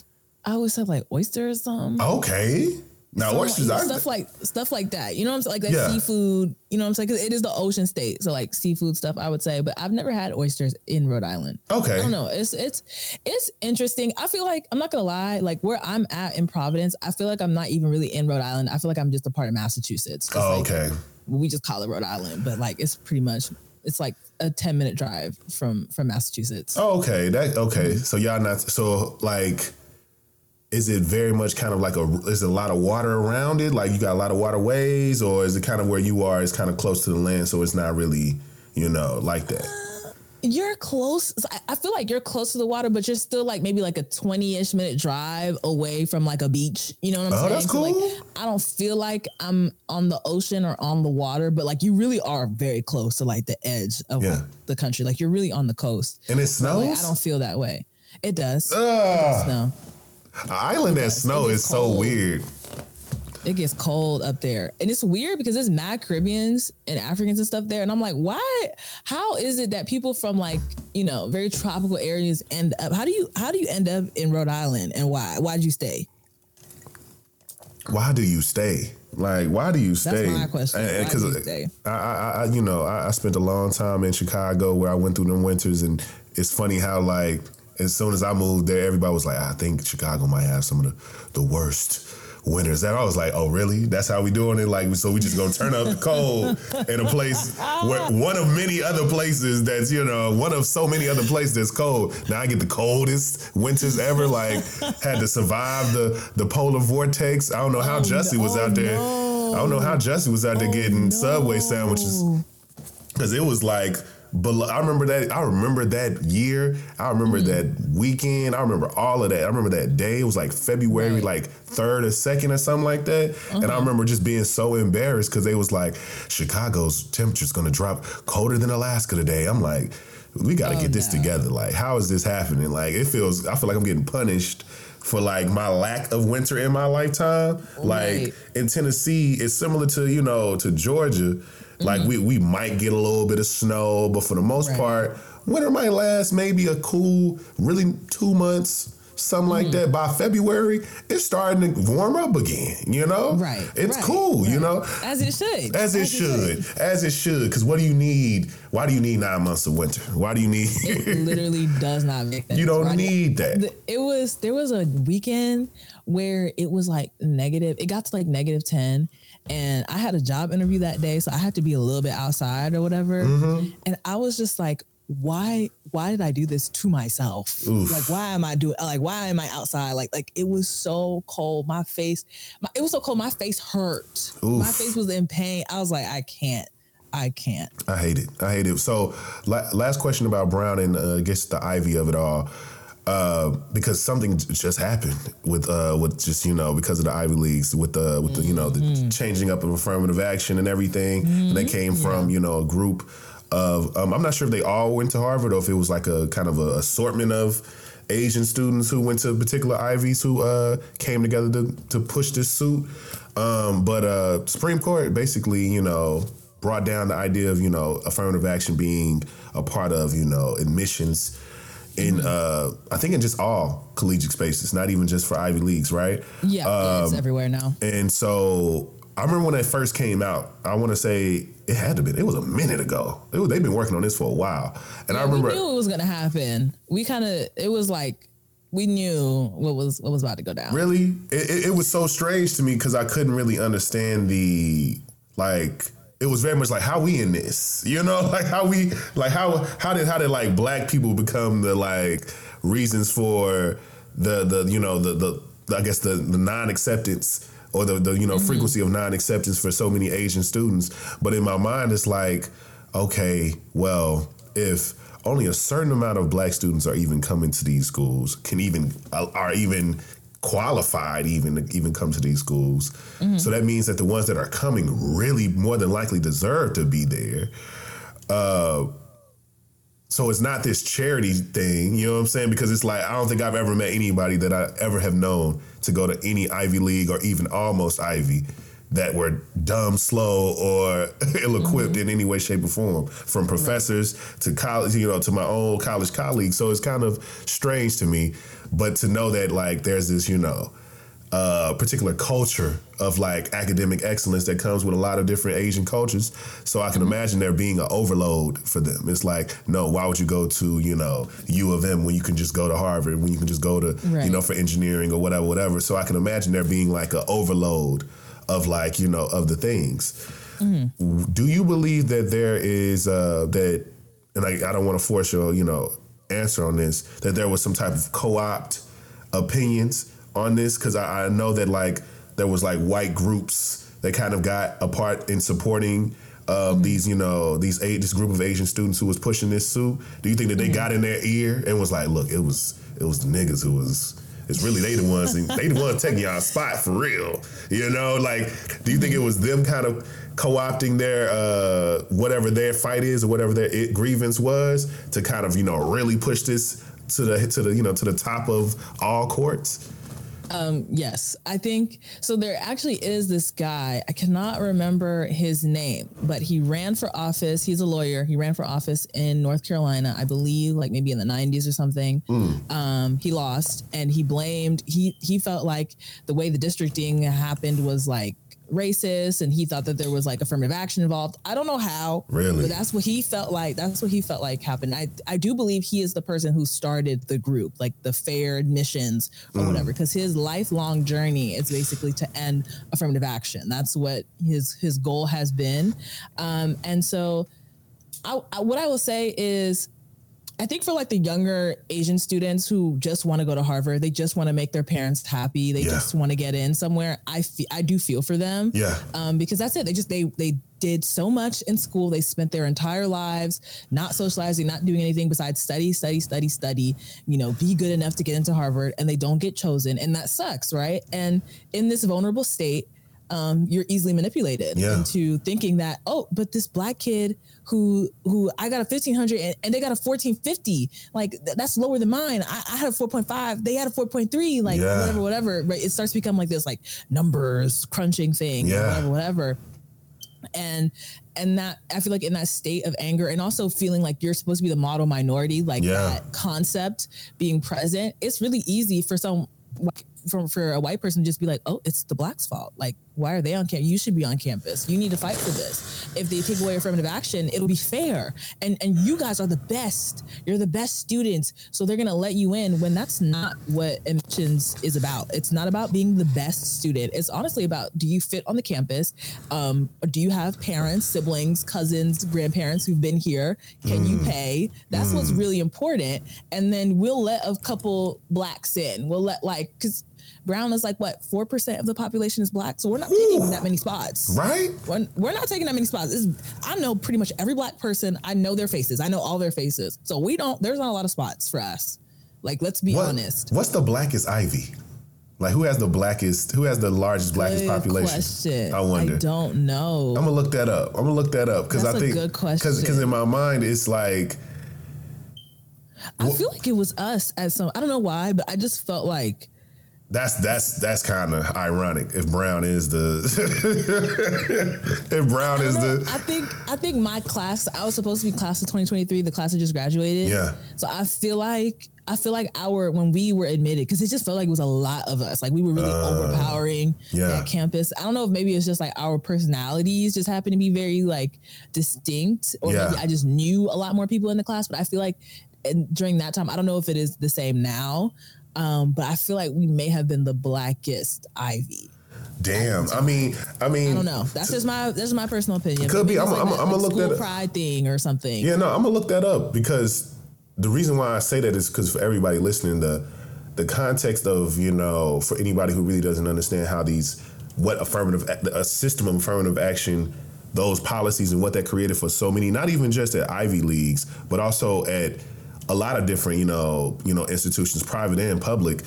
I would say like oysters or something. Okay. Now so oysters like, stuff like stuff like that. You know what I'm saying? Like that yeah. seafood. You know what I'm saying? Because it is the ocean state, so like seafood stuff. I would say, but I've never had oysters in Rhode Island. Okay. I don't know. It's it's it's interesting. I feel like I'm not gonna lie. Like where I'm at in Providence, I feel like I'm not even really in Rhode Island. I feel like I'm just a part of Massachusetts. Oh, like, okay. We just call it Rhode Island, but like it's pretty much it's like a 10 minute drive from from Massachusetts. Oh, okay. That okay. So y'all not so like is it very much kind of like a is a lot of water around it? Like you got a lot of waterways, or is it kind of where you are is kind of close to the land, so it's not really, you know, like that? You're close. I feel like you're close to the water, but you're still like maybe like a 20 ish minute drive away from like a beach. You know what I'm oh, saying? That's cool. So like, I don't feel like I'm on the ocean or on the water, but like you really are very close to like the edge of yeah. like, the country. Like you're really on the coast. And it snows? Like, I don't feel that way. It does. Uh, it does snow. An island that snow is cold. so weird it gets cold up there. And it's weird because there's mad Caribbeans and Africans and stuff there. And I'm like, why? How is it that people from like, you know, very tropical areas end up how do you how do you end up in Rhode Island and why? Why'd you stay? Why do you stay? Like, why do you stay? That's my question. Because I, I, I, you know, I, I spent a long time in Chicago where I went through the winters, and it's funny how like as soon as I moved there, everybody was like, I think Chicago might have some of the, the worst winters. And I was like, oh, really? That's how we doing it? Like, so we just gonna turn up the cold in a place where one of many other places that's, you know, one of so many other places that's cold. Now I get the coldest winters ever. Like, had to survive the the polar vortex. I don't know how oh, Jussie was out there. No. I don't know how Jussie was out there oh, getting no. Subway sandwiches. Cause it was like but I remember that. I remember that year. I remember mm that weekend. I remember all of that. I remember that day. It was like February, right. like third or second or something like that. Uh-huh. And I uh-huh. remember just being so embarrassed because they was like, Chicago's temperature's gonna drop colder than Alaska today. I'm like, we got to oh, get this no. together. Like, how is this happening? Like, it feels. I feel like I'm getting punished for like my lack of winter in my lifetime. Right. Like in Tennessee, it's similar to you know to Georgia like mm-hmm. we we might get a little bit of snow, but for the most right. part, winter might last maybe a cool, really two months, something mm-hmm. like that. By February, it's starting to warm up again. You know, right? It's right. cool. Right. You know, as it should, as it, as should. should, as it should. Because what do you need? Why do you need nine months of winter? Why do you need? it literally does not make sense. You don't need that. It was there was a weekend where it was like negative. It got to like negative ten and I had a job interview that day, so I had to be a little bit outside or whatever. Mm-hmm. And I was just like, why why did I do this to myself? Oof. Like why am I doing like why am I outside? Like like it was so cold. My face, my, it was so cold. My face hurt. My face was in pain. I was like, I can't. I can't. I hate it. I hate it. So, la- last question about Brown and uh, I guess the Ivy of it all, uh, because something just happened with uh, with just you know because of the Ivy leagues with the with the you know the changing up of affirmative action and everything. And they came from you know a group of um, I'm not sure if they all went to Harvard or if it was like a kind of a assortment of. Asian students who went to particular Ivies who uh, came together to, to push this suit. Um, but uh, Supreme Court basically, you know, brought down the idea of you know affirmative action being a part of you know admissions in uh I think in just all collegiate spaces, not even just for Ivy leagues, right? Yeah, yeah, it's everywhere now. And so I remember when it first came out. I want to say it had to be. It was a minute ago. It was, they've been working on this for a while, and I remember we knew it was gonna happen. We kind of it was like we knew what was what was about to go down. Really, it, it, it was so strange to me because I couldn't really understand the like. It was very much like how we in this, you know, like how we like how how did how did like black people become the like reasons for the the you know the the I guess the the non acceptance or the the you know mm-hmm. frequency of non acceptance for so many Asian students. But in my mind, it's like, okay, well, if only a certain amount of black students are even coming to these schools, can even are even qualified even to even come to these schools. So that means that the ones that are coming really more than likely deserve to be there. Uh, so it's not this charity thing, you know what I'm saying? Because it's like I don't think I've ever met anybody that I ever have known to go to any Ivy League or even almost Ivy that were dumb, slow, or ill-equipped in any way, shape, or form. From professors to college, you know, to my own college colleagues. So it's kind of strange to me, but to know that like there's this, you know, uh, particular culture of like academic excellence that comes with a lot of different Asian cultures. So I can imagine there being an overload for them. It's like, no, why would you go to, you know, U of M when you can just go to Harvard, when you can just go to, you know, for engineering or whatever, whatever. So I can imagine there being like an overload of like, you know, of the things. Do you believe that there is uh that and I, I don't want to force your, you know, answer on this, that there was some type of co-opt opinions on this? Because I, I know that like there was like white groups that kind of got a part in supporting uh, these, you know, these eight this group of Asian students who was pushing this suit. Do you think that they got in their ear and was like, look, it was it was the niggas who was it's really they the ones they the ones taking y'all spot for real. You know, like do you think it was them kind of co-opting their uh whatever their fight is or whatever their it, grievance was to kind of, you know, really push this to the to the you know to the top of all courts? Yes, I think so. There actually is this guy. I cannot remember his name, but he ran for office. He's a lawyer. He ran for office in North Carolina, I believe, like maybe in the '90s or something. Um, he lost, and he blamed. He he felt like the way the districting happened was like racist, and he thought that there was like affirmative action involved. I don't know how, Really? but that's what he felt like. That's what he felt like happened. I I do believe he is the person who started the group, like the fair admissions or whatever, because his lifelong journey is basically to end affirmative action. That's what his his goal has been, um, and so I, I, what I will say is. I think for like the younger Asian students who just want to go to Harvard, they just want to make their parents happy. They Yeah. just want to get in somewhere. I fe- I do feel for them Yeah. um, because that's it. They just they they did so much in school. They spent their entire lives not socializing, not doing anything besides study, study, study, study. You know, be good enough to get into Harvard, and they don't get chosen, and that sucks, right? And in this vulnerable state, um, you're easily manipulated Yeah. into thinking that oh, but this black kid who who I got a fifteen hundred and, and they got a fourteen fifty, like th- that's lower than mine. I, I had a four point five, they had a four point three, like Yeah. whatever, whatever. Right? It starts to become like this like numbers crunching thing, Yeah. whatever, whatever and and that I feel like in that state of anger and also feeling like you're supposed to be the model minority, like that concept being present, it's really easy for some like for for a white person to just be like, oh, it's the blacks' fault. Like, why are they on campus? You should be on campus. You need to fight for this. If they take away affirmative action, it'll be fair. And and you guys are the best. You're the best students, so they're gonna let you in. When that's not what admissions is about. It's not about being the best student. It's honestly about do you fit on the campus? Um, do you have parents, siblings, cousins, grandparents who've been here? Can mm. you pay? That's mm. what's really important. And then we'll let a couple blacks in. We'll let like because Brown is like what four percent of the population is black, so we're not Ooh, taking that many spots. Right? We're, we're not taking that many spots. It's, I know pretty much every black person. I know their faces. I know all their faces. So we don't. There's not a lot of spots for us. Like, let's be what, honest. What's the blackest Ivy? Like, who has the blackest? Who has the largest blackest good population? Question. I wonder. I don't know. I'm gonna look that up. I'm gonna look that up because I think good question. Because in my mind, it's like. I feel like it was us as some. I don't know why, but I just felt like that's that's that's kind of ironic. If Brown is the if Brown is know, the I think I think my class I was supposed to be class of 2023. The class that just graduated. Yeah. So I feel like I feel like our when we were admitted because it just felt like it was a lot of us. Like we were really uh, overpowering yeah. that campus. I don't know if maybe it's just like our personalities just happen to be very like distinct, or yeah. maybe I just knew a lot more people in the class. But I feel like during that time, I don't know if it is the same now, um, but I feel like we may have been the blackest Ivy. Damn. I mean, I mean, I don't know. That's just my that's my personal opinion. Could be. I'm, like gonna look that up. pride thing or something. Yeah, no, I'm gonna look that up because the reason why I say that is because for everybody listening, the the context of you know for anybody who really doesn't understand how these what affirmative a system of affirmative action those policies and what that created for so many not even just at Ivy leagues but also at a lot of different, you know, you know, institutions, private and public,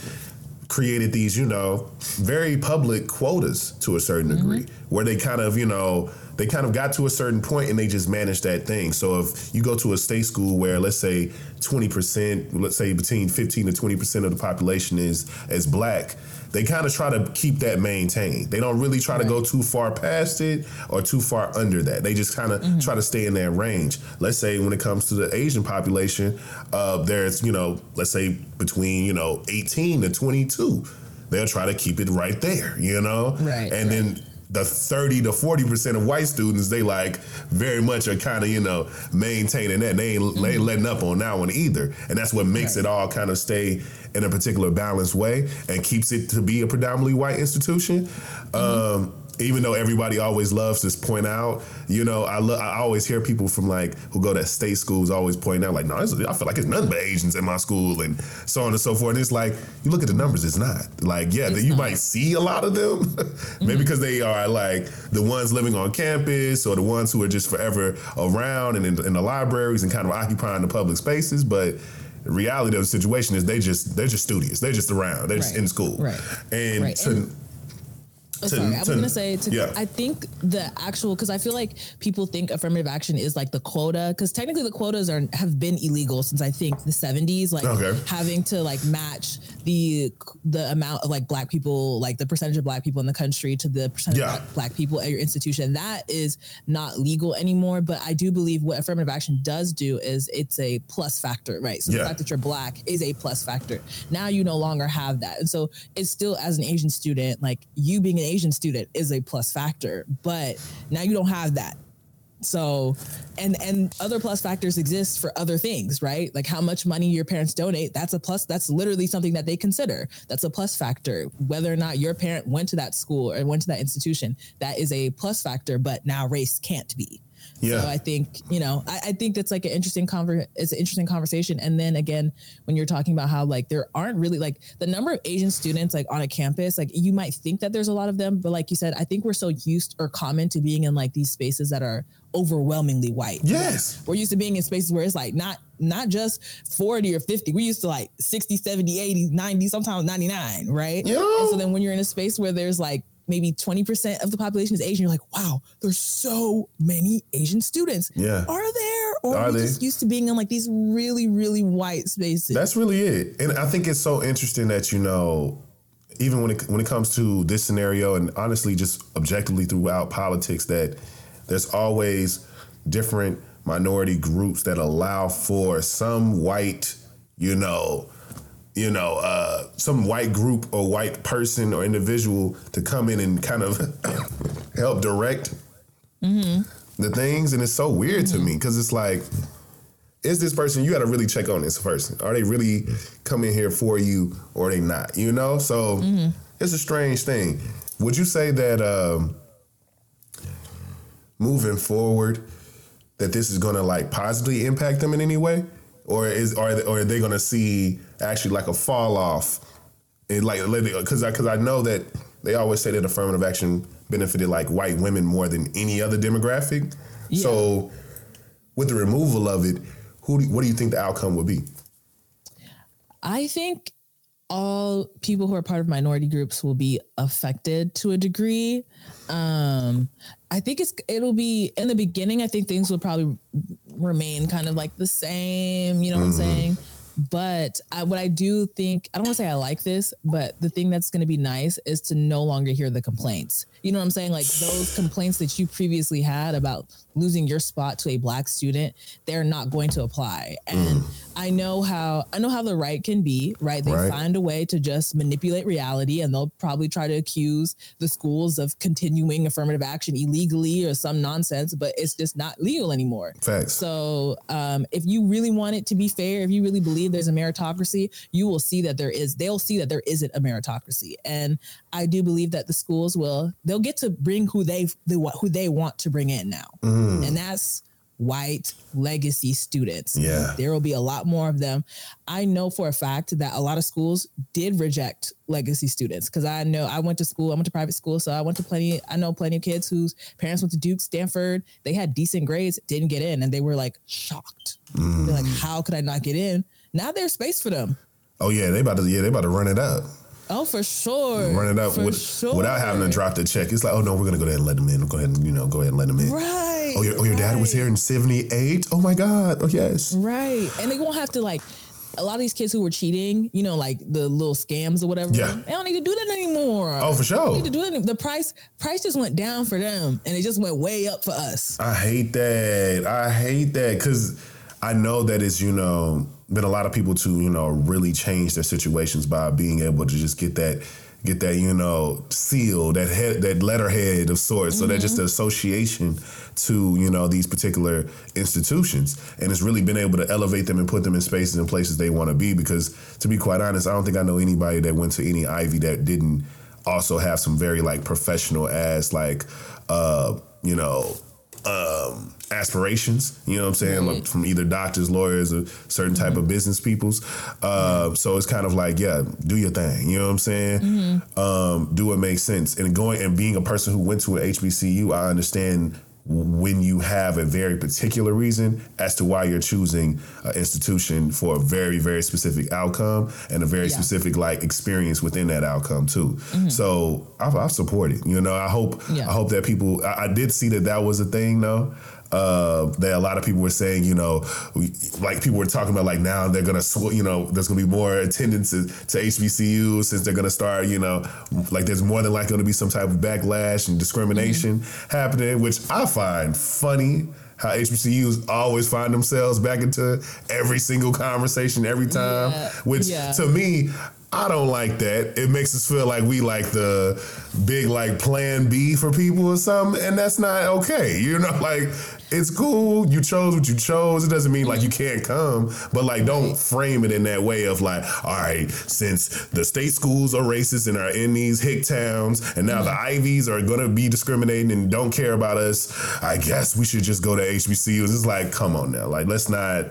created these, you know, very public quotas to a certain mm-hmm. degree, where they kind of, you know, they kind of got to a certain point and they just managed that thing. So if you go to a state school where let's say 20%, let's say between 15 to 20% of the population is as black, they kind of try to keep that maintained. They don't really try right. to go too far past it or too far under that. They just kind of mm-hmm. try to stay in that range. Let's say when it comes to the Asian population, uh, there's, you know, let's say between, you know, 18 to 22. They'll try to keep it right there, you know? Right. And right. then the 30 to 40% of white students, they like very much are kind of, you know, maintaining that. They ain't, mm-hmm. they ain't letting up on that one either. And that's what makes right. it all kind of stay in a particular balanced way and keeps it to be a predominantly white institution. Mm-hmm. Um, even though everybody always loves to point out, you know, I lo- I always hear people from like who go to state schools always point out like, no, I feel like it's nothing but Asians in my school and so on and so forth. And it's like you look at the numbers, it's not like yeah, that you not. might see a lot of them, mm-hmm. maybe because they are like the ones living on campus or the ones who are just forever around and in, in the libraries and kind of occupying the public spaces, but the reality of the situation is they just they're just studious. They're just around. They're right. just in school. Right. And right. to and- Oh, sorry, I was gonna say. To, yeah. I think the actual because I feel like people think affirmative action is like the quota because technically the quotas are have been illegal since I think the seventies. Like okay. having to like match the the amount of like black people, like the percentage of black people in the country to the percentage yeah. of black people at your institution. That is not legal anymore. But I do believe what affirmative action does do is it's a plus factor, right? So yeah. the fact that you're black is a plus factor. Now you no longer have that, and so it's still as an Asian student, like you being an Asian student is a plus factor, but now you don't have that. So, and and other plus factors exist for other things, right? Like how much money your parents donate, that's a plus. That's literally something that they consider. That's a plus factor. Whether or not your parent went to that school or went to that institution, that is a plus factor. But now race can't be. Yeah. So I think, you know, I, I think that's like an interesting conver- it's an interesting conversation. And then again, when you're talking about how like there aren't really like the number of Asian students like on a campus, like you might think that there's a lot of them, but like you said, I think we're so used or common to being in like these spaces that are overwhelmingly white. Yes. We're used to being in spaces where it's like not not just 40 or 50. We're used to like 60, 70, 80, 90, sometimes 99, right? Yeah. And so then when you're in a space where there's like maybe 20% of the population is Asian, you're like, wow, there's so many Asian students. Yeah. Are there? Or are, are they just used to being in like these really, really white spaces? That's really it. And I think it's so interesting that, you know, even when it when it comes to this scenario and honestly just objectively throughout politics that there's always different minority groups that allow for some white, you know, you know, uh, some white group or white person or individual to come in and kind of help direct Mm-hmm. the things. And it's so weird to me because it's like, is this person, you got to really check on this person. Are they really coming here for you or are they not? You know? So Mm-hmm. it's a strange thing. Would you say that um, moving forward, that this is going to like positively impact them in any way? Or is are they, or are they going to see actually like a fall off? And like because I because I know that they always say that affirmative action benefited like white women more than any other demographic. Yeah. So with the removal of it, who do, what do you think the outcome would be? I think all people who are part of minority groups will be affected to a degree. Um, I think it's it'll be in the beginning. I think things will probably remain kind of like the same. You know what I'm mm-hmm. saying? But I, what I do think, I don't want to say I like this, but the thing that's going to be nice is to no longer hear the complaints. You know what I'm saying? Like those complaints that you previously had about losing your spot to a black student, they're not going to apply. And I know how I know how the right can be, right? They Right. find a way to just manipulate reality and they'll probably try to accuse the schools of continuing affirmative action illegally or some nonsense, but it's just not legal anymore. Facts. So, um, if you really want it to be fair, if you really believe there's a meritocracy, you will see that there is. They'll see that there isn't a meritocracy, and I do believe that the schools will. They'll get to bring who they who they want to bring in now, mm. and that's white legacy students. Yeah. there will be a lot more of them. I know for a fact that a lot of schools did reject legacy students because I know I went to school. I went to private school, so I went to plenty. I know plenty of kids whose parents went to Duke, Stanford. They had decent grades, didn't get in, and they were like shocked. They're like, mm. "How could I not get in?" Now there's space for them. Oh yeah, they about to yeah they about to run it up, Oh, for sure. run it up with, sure. without having to drop the check. It's like oh no, we're gonna go ahead and let them in. Go ahead and you know go ahead and let them in. Right. Oh your oh your dad was here in '78. Oh my God. Oh yes. Right. And they won't have to like a lot of these kids who were cheating, you know, like the little scams or whatever. Yeah. They don't need to do that anymore. Oh for They don't sure. need to do it. The price price just went down for them and it just went way up for us. I hate that. I hate that because I know that it's you know been a lot of people to you know really change their situations by being able to just get that get that you know seal that head that letterhead of sorts. So that just the association to you know these particular institutions, and it's really been able to elevate them and put them in spaces and places they want to be. Because to be quite honest, I don't think I know anybody that went to any Ivy that didn't also have some very like professional ass like uh you know um aspirations you know what i'm saying? Like from either doctors lawyers or certain type of business peoples. Uh so it's kind of like yeah do your thing you know what i'm saying? Um do what makes sense. And going and being a person who went to an hbcu i understand when you have a very particular reason as to why you're choosing an institution for a very very specific outcome and a very Yeah. specific like experience within that outcome too mm-hmm. so I've, I've supported you know i hope Yeah. i hope that people I, I did see that that was a thing though uh, that a lot of people were saying, you know, we, like people were talking about, like now they're gonna, sw- you know, there's gonna be more attendance to, to HBCU since they're gonna start, you know, like there's more than likely gonna be some type of backlash and discrimination happening, which I find funny. How HBCUs always find themselves back into every single conversation every time, Yeah, which yeah. to me, I don't like that. It makes us feel like we like the big like plan B for people or something, and that's not okay. You know, like it's cool. You chose what you chose. It doesn't mean like you can't come, but like don't frame it in that way of like, all right, since the state schools are racist and are in these hick towns, and now the mm-hmm. Ivies are gonna be discriminating and don't care about us, I guess we should just go to HBCUs. It's like, come on now, like let's not.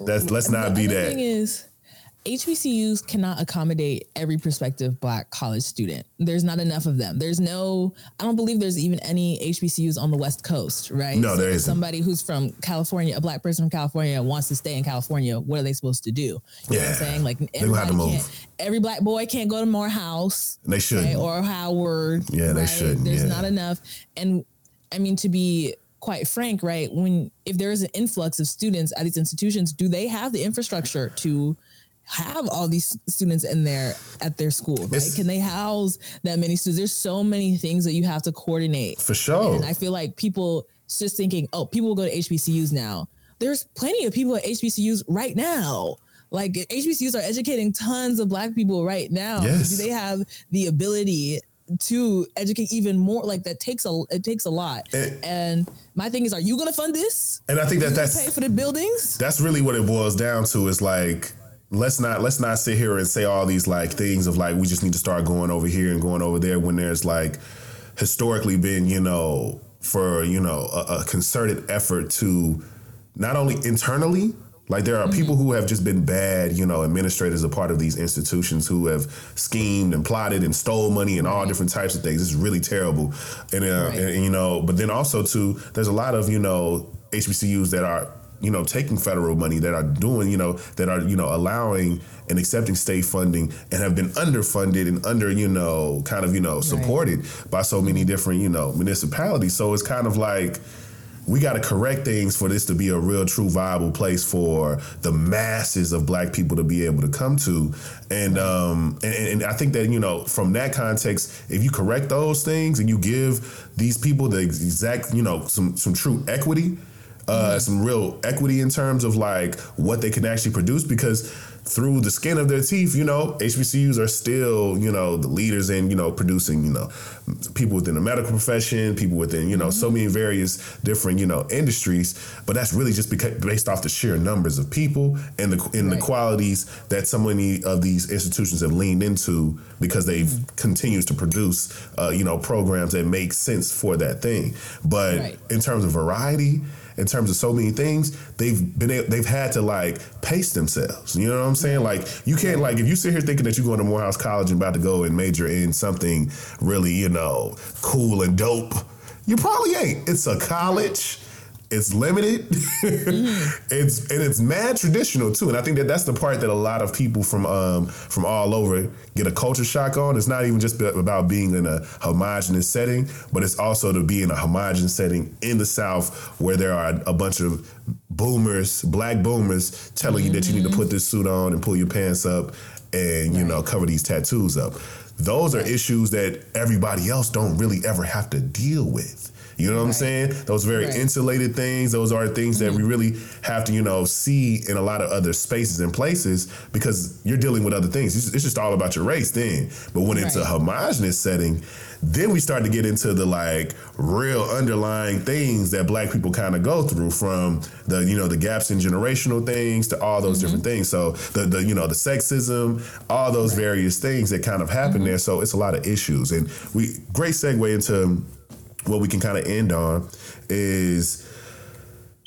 That's let's not be that. thing is HBCUs cannot accommodate every prospective black college student. There's not enough of them. There's no, I don't believe there's even any HBCUs on the West Coast, right? No, there if isn't. Somebody who's from California, a black person from California wants to stay in California. What are they supposed to do? You know what Yeah. I'm saying? Like gonna have to everybody move. can't- Every black boy can't go to Morehouse They shouldn't. right? or Howard. Yeah, they right? shouldn't, There's yeah. not enough. And I mean, to be quite frank, right? When if there is an influx of students at these institutions, do they have the infrastructure to have all these students in there at their school? Right? It's- Can they house that many students? There's so many things that you have to coordinate. For sure. And I feel like people just thinking, oh, people will go to HBCUs now. There's plenty of people at HBCUs right now. like HBCUs are educating tons of black people right now. Yes. Do they have the ability to educate even more? Like that takes a it takes a lot. And- And, my thing is, are you going to fund this? And I think that You that's pay for the buildings. that's really what it boils down to is like let's not let's not sit here and say all these like things of like we just need to start going over here and going over there when there's like historically been you know for you know a, a concerted effort to not only internally like there are people who have just been bad you know administrators a part of these institutions who have schemed and plotted and stole money and all different types of things. It's really terrible. And, uh, Right. and you know but then also too there's a lot of you know hbcus that are you know taking federal money that are doing you know that are you know allowing and accepting state funding and have been underfunded and under you know kind of you know supported by so many different you know municipalities. So it's kind of like we got to correct things for this to be a real true viable place for the masses of black people to be able to come to. And um and, and i think that you know from that context if you correct those things and you give these people the exact you know some some true equity uh, some real equity in terms of like what they can actually produce because through the skin of their teeth, you know, HBCUs are still, you know, the leaders in, you know, producing, you know, people within the medical profession, people within, you know, so many various different, you know, industries. But that's really just because based off the sheer numbers of people and the and the qualities that so many of these institutions have leaned into because they've continues to produce, uh, you know, programs that make sense for that thing. But Right. in terms of variety, in terms of so many things, they've been they've had to like pace themselves. You know what I'm saying? Like you can't like if you sit here thinking that you're going to Morehouse College and about to go and major in something really you know cool and dope, you probably ain't. It's a college. It's limited. it's and it's mad traditional too. And I think that that's the part that a lot of people from um from all over get a culture shock on. It's not even just about being in a homogenous setting, but it's also to be in a homogenous setting in the South where there are a bunch of boomers, black boomers, telling you that you need to put this suit on and pull your pants up and you know cover these tattoos up. Those are issues that everybody else don't really ever have to deal with. You know what I'm saying? Those very Right. insulated things. Those are things that we mm-hmm. really have to, you know, see in a lot of other spaces and places because you're dealing with other things. It's, it's just all about your race then. But when it's a homogenous setting, then we start to get into the like real underlying things that black people kind of go through from the you know the gaps in generational things to all those different mm-hmm. things so the the you know the sexism all those various things that kind of happen mm-hmm. there so it's a lot of issues and we great segue into what we can kind of end on is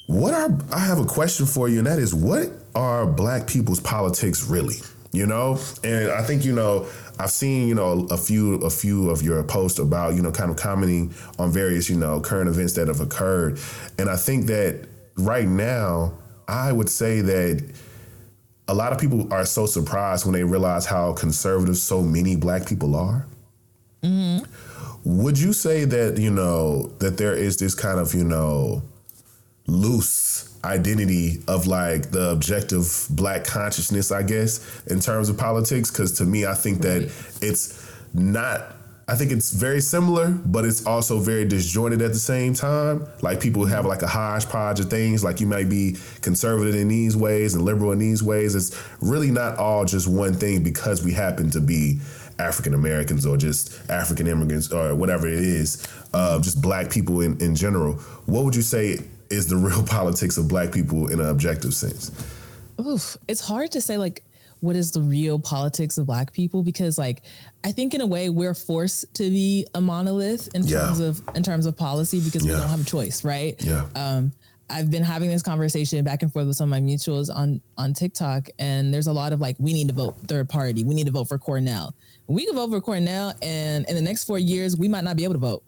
what are I have a question for you, and that is what are black people's politics really? You know, and I think you know I've seen you know a few a few of your posts about you know kind of commenting on various you know current events that have occurred, and I think that right now I would say that a lot of people are so surprised when they realize how conservative so many black people are. Mm-hmm. Would you say that you know that there is this kind of you know loose identity of like the objective black consciousness, I guess, in terms of politics? Because to me, I think that it's not. I think it's very similar, but it's also very disjointed at the same time. Like people have like a hodgepodge of things. Like you might be conservative in these ways and liberal in these ways. It's really not all just one thing because we happen to be African Americans or just African immigrants or whatever it is, uh, just black people in, in general. What would you say is the real politics of black people in an objective sense? Oof, it's hard to say like what is the real politics of black people because like I think in a way we're forced to be a monolith in Yeah. terms of in terms of policy because we don't have a choice, right? Yeah. Um I've been having this conversation back and forth with some of my mutuals on on TikTok, and there's a lot of like, we need to vote third party. We need to vote for Cornel. We can vote for Cornel, and in the next four years, we might not be able to vote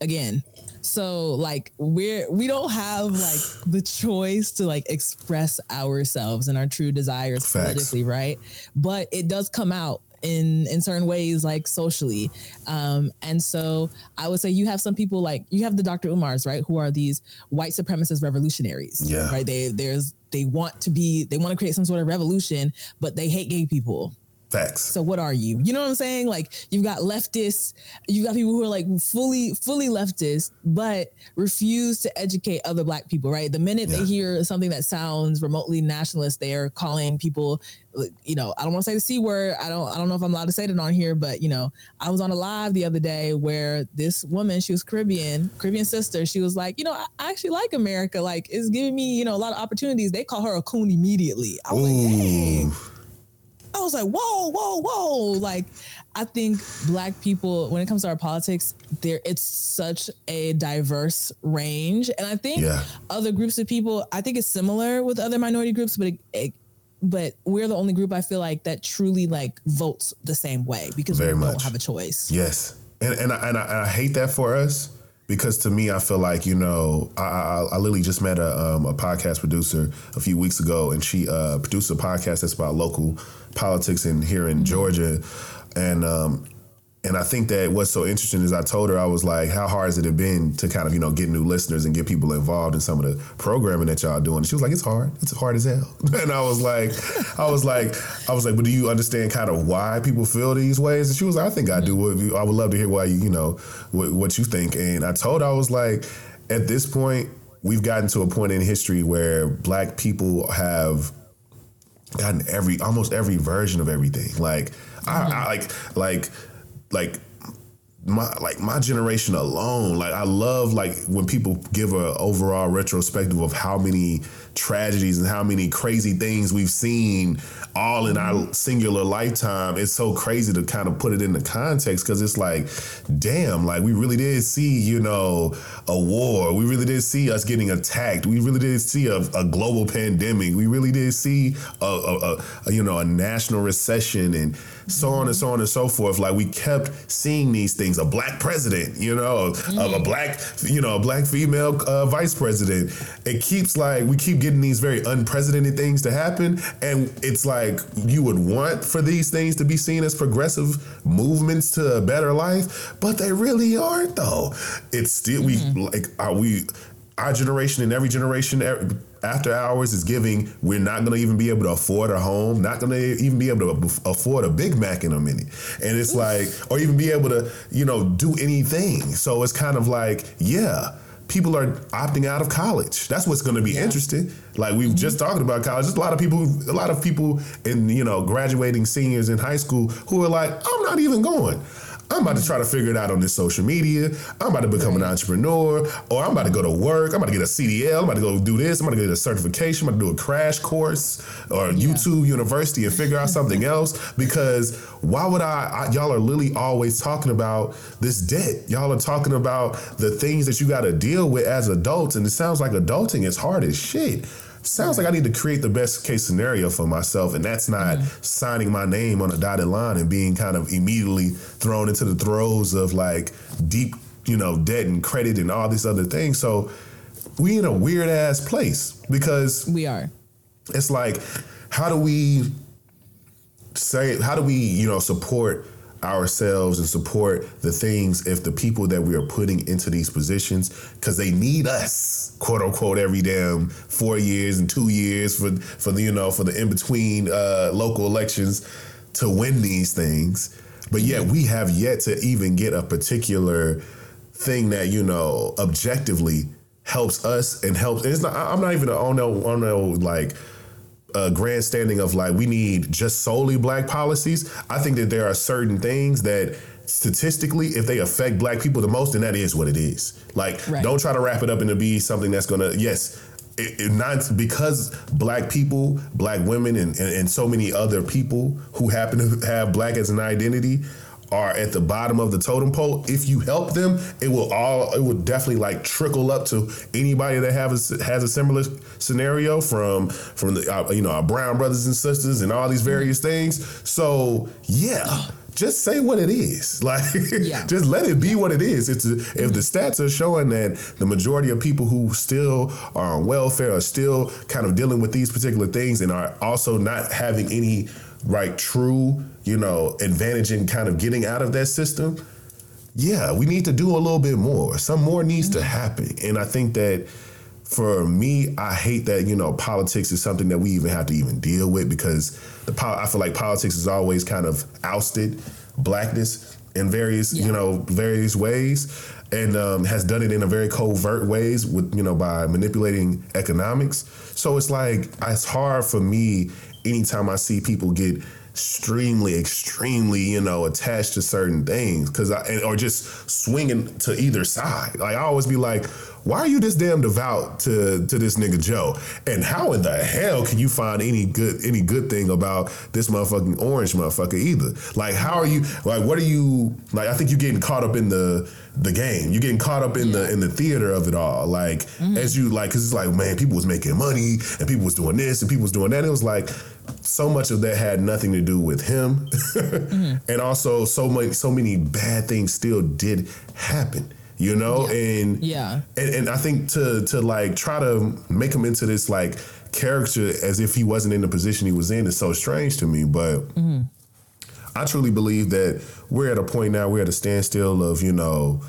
again. So like we're we don't have like the choice to like express ourselves and our true desires Facts. politically, right? But it does come out in in certain ways like socially. Um and so i would say you have some people like you have the dr umars right who are these white supremacist revolutionaries Yeah. right? They there's they want to be they want to create some sort of revolution but they hate gay people Facts. So what are you? You know what I'm saying? Like you've got leftists, you've got people who are like fully, fully leftist, but refuse to educate other black people, right? The minute yeah. they hear something that sounds remotely nationalist, they are calling people, you know, I don't want to say the C word. I don't I don't know if I'm allowed to say it on here, but you know, I was on a live the other day where this woman, she was Caribbean, Caribbean sister, she was like, you know, I actually like America. Like it's giving me, you know, a lot of opportunities. They call her a coon immediately. I was Ooh. like, hey I was like, whoa, whoa, whoa. Like, I think black people, when it comes to our politics, there it's such a diverse range. And I think yeah. other groups of people, I think it's similar with other minority groups, but it, it, but we're the only group I feel like that truly like votes the same way because Very we much. don't have a choice. Yes. And and I, and I, and I hate that for us because to me, I feel like you know, I, I, I literally just met a, um, a podcast producer a few weeks ago, and she uh, produced a podcast that's about local politics in here in. Georgia, and um, and I think that what's so interesting is I told her I was like, how hard has it been to kind of you know get new listeners and get people involved in some of the programming that y'all doing? And she was like, it's hard. It's hard as hell. And I was like, I was like, I was like, but do you understand kind of why people feel these ways? And she was like, I think I do. I would love to hear why you you know what, what you think. And I told her I was like, at this point, we've gotten to a point in history where black people have gotten every almost every version of everything. Like mm-hmm. I, I mm-hmm. like like like my like my generation alone like i love like when people give a overall retrospective of how many tragedies and how many crazy things we've seen all in our mm-hmm. singular lifetime it's so crazy to kind of put it into context because it's like damn like we really did see you know a war we really did see us getting attacked we really did see a, a global pandemic we really did see a, a, a you know a national recession and so on and so on and so forth. Like we kept seeing these things: a black president, you know, mm. a, a, black, you know, a black female uh, vice president. It keeps like we keep getting these very unprecedented things to happen, and it's like you would want for these things to be seen as progressive movements to a better life, but they really aren't. Though it's still mm. we like are we our generation and every generation after hours is giving, we're not going to even be able to afford a home, not going to even be able to afford a Big Mac in a minute. And it's like, or even be able to, you know, do anything. So it's kind of like, yeah, people are opting out of college. That's what's going to be yeah. interesting. Like we have mm-hmm. just talking about college. There's a lot of people, a lot of people in, you know, graduating seniors in high school who are like, I'm not even going. I'm about to try to figure it out on this social media. I'm about to become an entrepreneur, or I'm about to go to work. I'm about to get a CDL. I'm about to go do this. I'm about to get a certification. I'm about to do a crash course or yeah. YouTube University and figure out something else. Because why would I, I? Y'all are literally always talking about this debt. Y'all are talking about the things that you got to deal with as adults, and it sounds like adulting is hard as shit sounds like I need to create the best case scenario for myself, and that's not mm-hmm. signing my name on a dotted line and being kind of immediately thrown into the throes of like deep, you know, debt and credit and all these other things. So we in a weird ass place because we are. It's like, how do we say? How do we, you know, support? Ourselves and support the things if the people that we are putting into these positions because they need us quote unquote every damn four years and two years for for the you know for the in between uh, local elections to win these things. But yet we have yet to even get a particular thing that you know objectively helps us and helps and it's not i'm not even on no on no like uh, grandstanding of like we need just solely black policies. I think that there are certain things that statistically, if they affect black people the most, then that is what it is. Like, right. don't try to wrap it up into be something that's gonna yes. It, it not because black people, black women, and, and, and so many other people who happen to have black as an identity are at the bottom of the totem pole, if you help them, it will all it will definitely like trickle up to anybody that have a, has a similar scenario from from the uh, you know our brown brothers and sisters and all these various things. So yeah. Just say what it is. Like, yeah. just let it be what it is. It's a, if the stats are showing that the majority of people who still are on welfare are still kind of dealing with these particular things and are also not having any right true you know advantage in kind of getting out of that system yeah we need to do a little bit more some more needs mm-hmm. to happen and i think that for me, I hate that you know politics is something that we even have to even deal with because the I feel like politics is always kind of ousted blackness in various yeah. you know various ways and um, has done it in a very covert ways with you know by manipulating economics. So it's like it's hard for me anytime I see people get extremely, extremely, you know, attached to certain things because I or just swinging to either side. Like I always be like, why are you this damn devout to to this nigga Joe? And how in the hell can you find any good any good thing about this motherfucking orange motherfucker either? Like how are you like what are you like I think you're getting caught up in the the game. You're getting caught up in yeah. the in the theater of it all. Like mm-hmm. as you like cuz it's like man, people was making money and people was doing this and people was doing that. It was like so much of that had nothing to do with him. mm-hmm. And also so many so many bad things still did happen you know yeah. and yeah and, and i think to to like try to make him into this like character as if he wasn't in the position he was in is so strange to me but mm-hmm. i truly believe that we're at a point now we're at a standstill of you know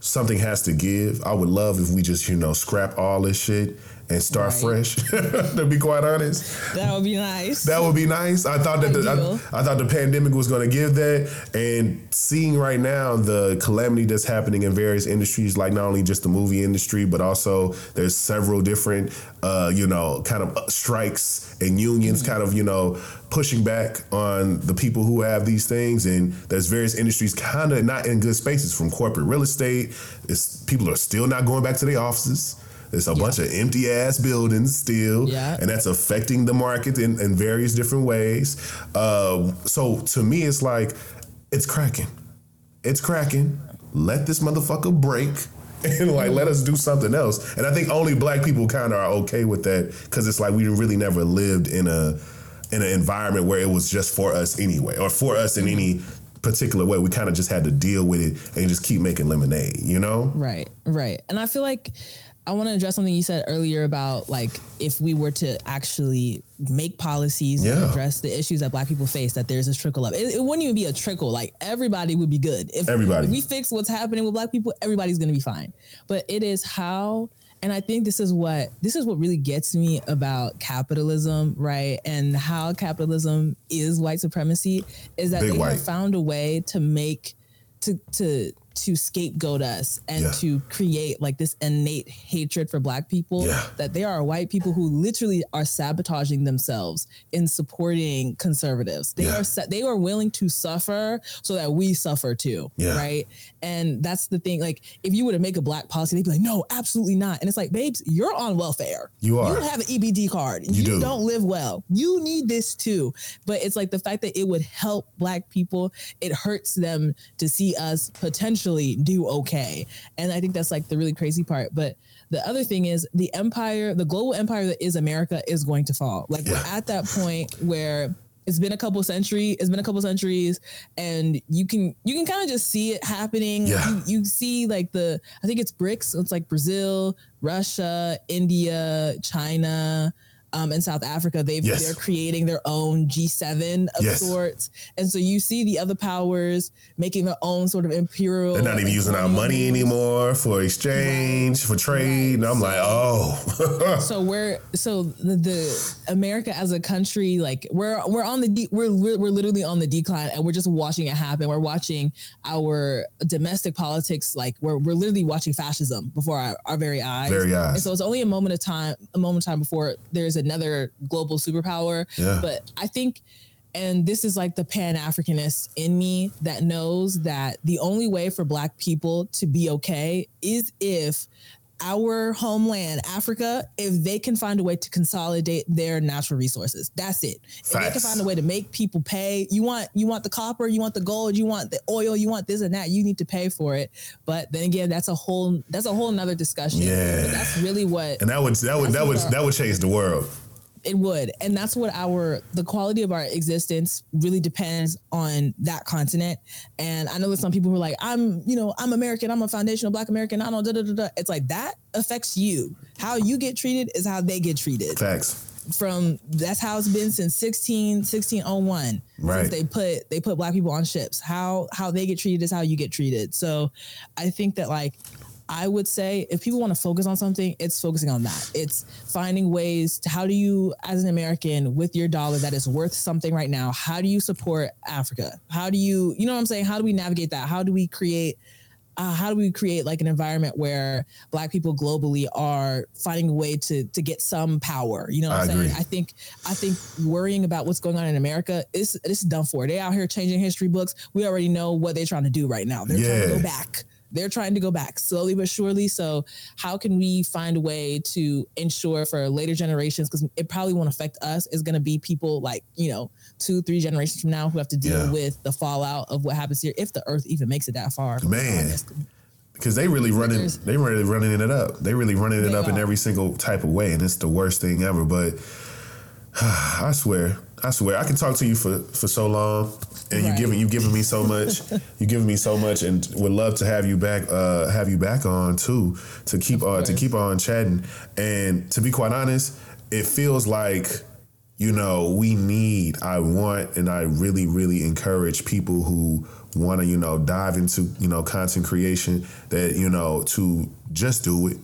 something has to give i would love if we just you know scrap all this shit and start right. fresh. to be quite honest, that would be nice. That would be nice. I thought that the, I, I, thought the pandemic was going to give that, and seeing right now the calamity that's happening in various industries, like not only just the movie industry, but also there's several different, uh, you know, kind of strikes and unions, mm-hmm. kind of you know pushing back on the people who have these things and there's various industries kind of not in good spaces from corporate real estate it's people are still not going back to their offices it's a yeah. bunch of empty ass buildings still, yeah. and that's affecting the market in, in various different ways. Uh, so to me, it's like it's cracking. It's cracking. Let this motherfucker break. And like, let us do something else. And I think only black people kind of are okay with that because it's like we really never lived in a in an environment where it was just for us anyway, or for us in any particular way. We kind of just had to deal with it and just keep making lemonade, you know? Right, right. And I feel like I want to address something you said earlier about like if we were to actually make policies yeah. address the issues that Black people face, that there's a trickle up. It, it, wouldn't even be a trickle. Like everybody would be good if everybody. If we fix what's happening with Black people, everybody's going to be fine. But it is how, and I think this is what this is what really gets me about capitalism, right? And how capitalism is white supremacy is that Big they white. have found a way to make to to to scapegoat us and yeah. to create like this innate hatred for black people yeah. that there are white people who literally are sabotaging themselves in supporting conservatives. They yeah. are they are willing to suffer so that we suffer too right? And that's the thing like if you were to make a black policy they'd be like no absolutely not. And it's like babes you're on welfare. You are. you have an EBT card. You, you do. don't live well. You need this too. But it's like the fact that it would help black people it hurts them to see us potentially actually do okay. And I think that's like the really crazy part. But the other thing is the empire, the global empire that is America is going to fall. Like yeah. we're at that point where it's been a couple centuries it's been a couple centuries and you can you can kind of just see it happening yeah. you, you see like the i think it's brics so it's like brazil russia india china um, in South Africa, they yes. they're creating their own G7 of yes. sorts, and so you see the other powers making their own sort of imperial. They're not even using our money anymore for exchange right. for trade, right. and I'm like, oh. so we're so the, the, America as a country, like we're we're on the de- we're, we're we're literally on the decline, and we're just watching it happen. We're watching our domestic politics, like we're we're literally watching fascism before our, our very eyes. Very eyes. And so it's only a moment of time, a moment of time before there's a another global superpower. Yeah. But I think and this is like the pan Africanist in me that knows that the only way for Black people to be okay is if our homeland, Africa, if they can find a way to consolidate their natural resources. That's it. Facts. If they can find a way to make people pay, you want you want the copper, you want the gold, you want the oil, you want this and that, you need to pay for it. But then again, that's a whole that's a whole another discussion. Yeah. But that's really what And that would that would that would uh, that would change the world it would. And that's what our the quality of our existence really depends on that continent. And i know there's some people who are like i'm you know i'm american i'm a foundational black american i don't da, da, da, da. it's like that affects you. How you get treated is how they get treated. Facts. From that's how it's been since 16 1601 right since they put they put black people on ships. How how they get treated is how you get treated. So i think that like I would say if people want to focus on something, it's focusing on that. It's finding ways to how do you, as an American, with your dollar that is worth something right now, how do you support Africa? How do you, you know what I'm saying? How do we navigate that? How do we create uh, how do we create like an environment where black people globally are finding a way to to get some power you know what I am saying i think i think worrying about what's going on in america is it's done for they out here changing history books we already know what they're trying to do right now they're yeah. trying to go back they're trying to go back slowly but surely. So, how can we find a way to ensure for later generations, because it probably won't affect us, is going to be people like, you know, two, three generations from now who have to deal yeah. with the fallout of what happens here if the earth even makes it that far. Man. Because they really running, they really running it up. They really running it up are. in every single type of way, and it's the worst thing ever. But I swear, I swear, I can talk to you for for so long, and right. you giving you giving me so much, you giving me so much, and would love to have you back, uh, have you back on too, to keep uh, to keep on chatting. And to be quite honest, it feels like you know we need, I want, and I really really encourage people who want to you know dive into you know content creation that you know to just do it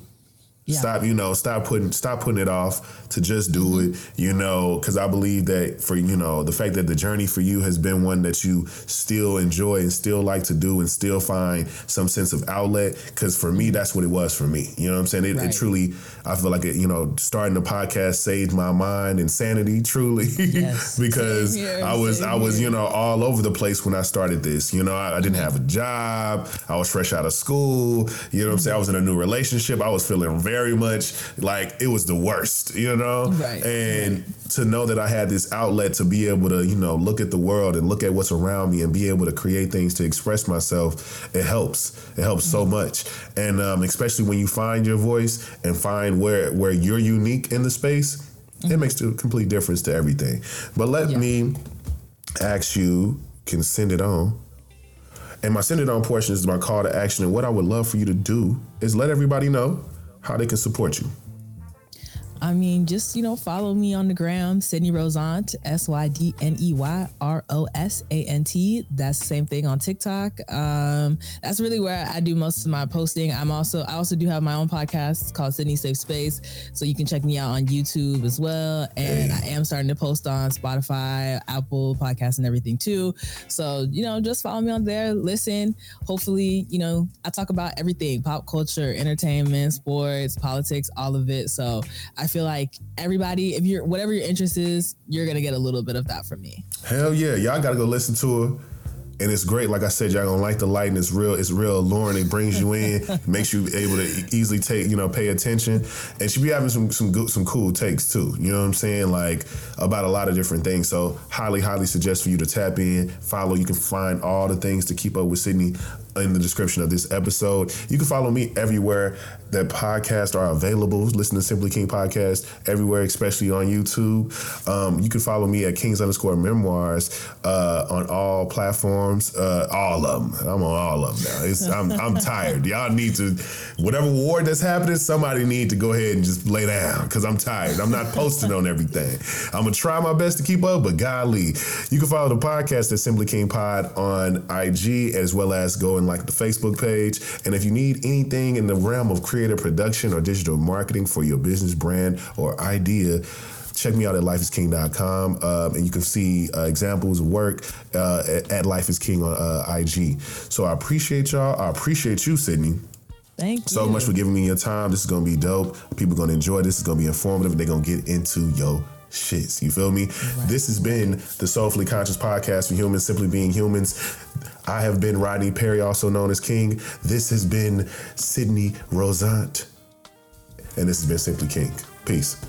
yeah. Stop, you know, stop putting stop putting it off to just do mm-hmm. it, you know, because I believe that for you know the fact that the journey for you has been one that you still enjoy and still like to do and still find some sense of outlet. Because for me, that's what it was for me. You know what I'm saying? It, right. it truly, I feel like it. You know, starting the podcast saved my mind and sanity truly, yes. because here, I was I was you know all over the place when I started this. You know, I, I, didn't have a job. I was fresh out of school. You know what I'm saying? I was in a new relationship. I was feeling very very much like it was the worst, you know? Right. And right. to know that I had this outlet to be able to, you know, look at the world and look at what's around me and be able to create things to express myself, it helps. It helps mm-hmm. so much. And um, especially when you find your voice and find where where you're unique in the space, mm-hmm. it makes a complete difference to everything. But let yeah. me ask you, can send it on. And my send it on portion is my call to action. And what I would love for you to do is let everybody know how they can support you. I mean, just you know, follow me on the gram, Sydney Rosant, S Y D N E Y R O S A N T. That's the same thing on TikTok. Um, that's really where I do most of my posting. I'm also I also do have my own podcast called Sydney Safe Space, so you can check me out on YouTube as well. And. I am starting to post on Spotify, Apple Podcasts, and everything too. So you know, just follow me on there. Listen. Hopefully, you know, I talk about everything: pop culture, entertainment, sports, politics, all of it. So I feel like everybody, if you're whatever your interest is, you're gonna get a little bit of that from me. Hell yeah, y'all gotta go listen to her. And it's great, like I said, y'all gonna like the light, and it's real. It's real alluring. It brings you in, makes you able to easily take, you know, pay attention. And she be having some some good, some cool takes too. You know what I'm saying? Like about a lot of different things. So highly, highly suggest for you to tap in, follow. You can find all the things to keep up with Sydney in the description of this episode. You can follow me everywhere that podcasts are available. Listen to Simply King podcast everywhere, especially on YouTube. Um, you can follow me at Kings underscore Memoirs uh, on all platforms. Uh, all of them. I'm on all of them now. I'm, I'm tired. Y'all need to, whatever war that's happening, somebody need to go ahead and just lay down because I'm tired. I'm not posting on everything. I'm gonna try my best to keep up, but golly, you can follow the podcast at Simply King Pod on IG as well as go and like the Facebook page. And if you need anything in the realm of creative production or digital marketing for your business brand or idea, check me out at lifeasking.com um, and you can see uh, examples of work uh, at, Life is King on uh, IG. So I appreciate y'all. I appreciate you, Sydney. Thank you. So much for giving me your time. This is going to be dope. People are going to enjoy this. It's going to be informative. They're going to get into your shits. You feel me? Right. This has been the Soulfully Conscious podcast for humans, simply being humans. I have been Rodney Perry, also known as King. This has been Sydney Rosant. And this has been Simply King. Peace.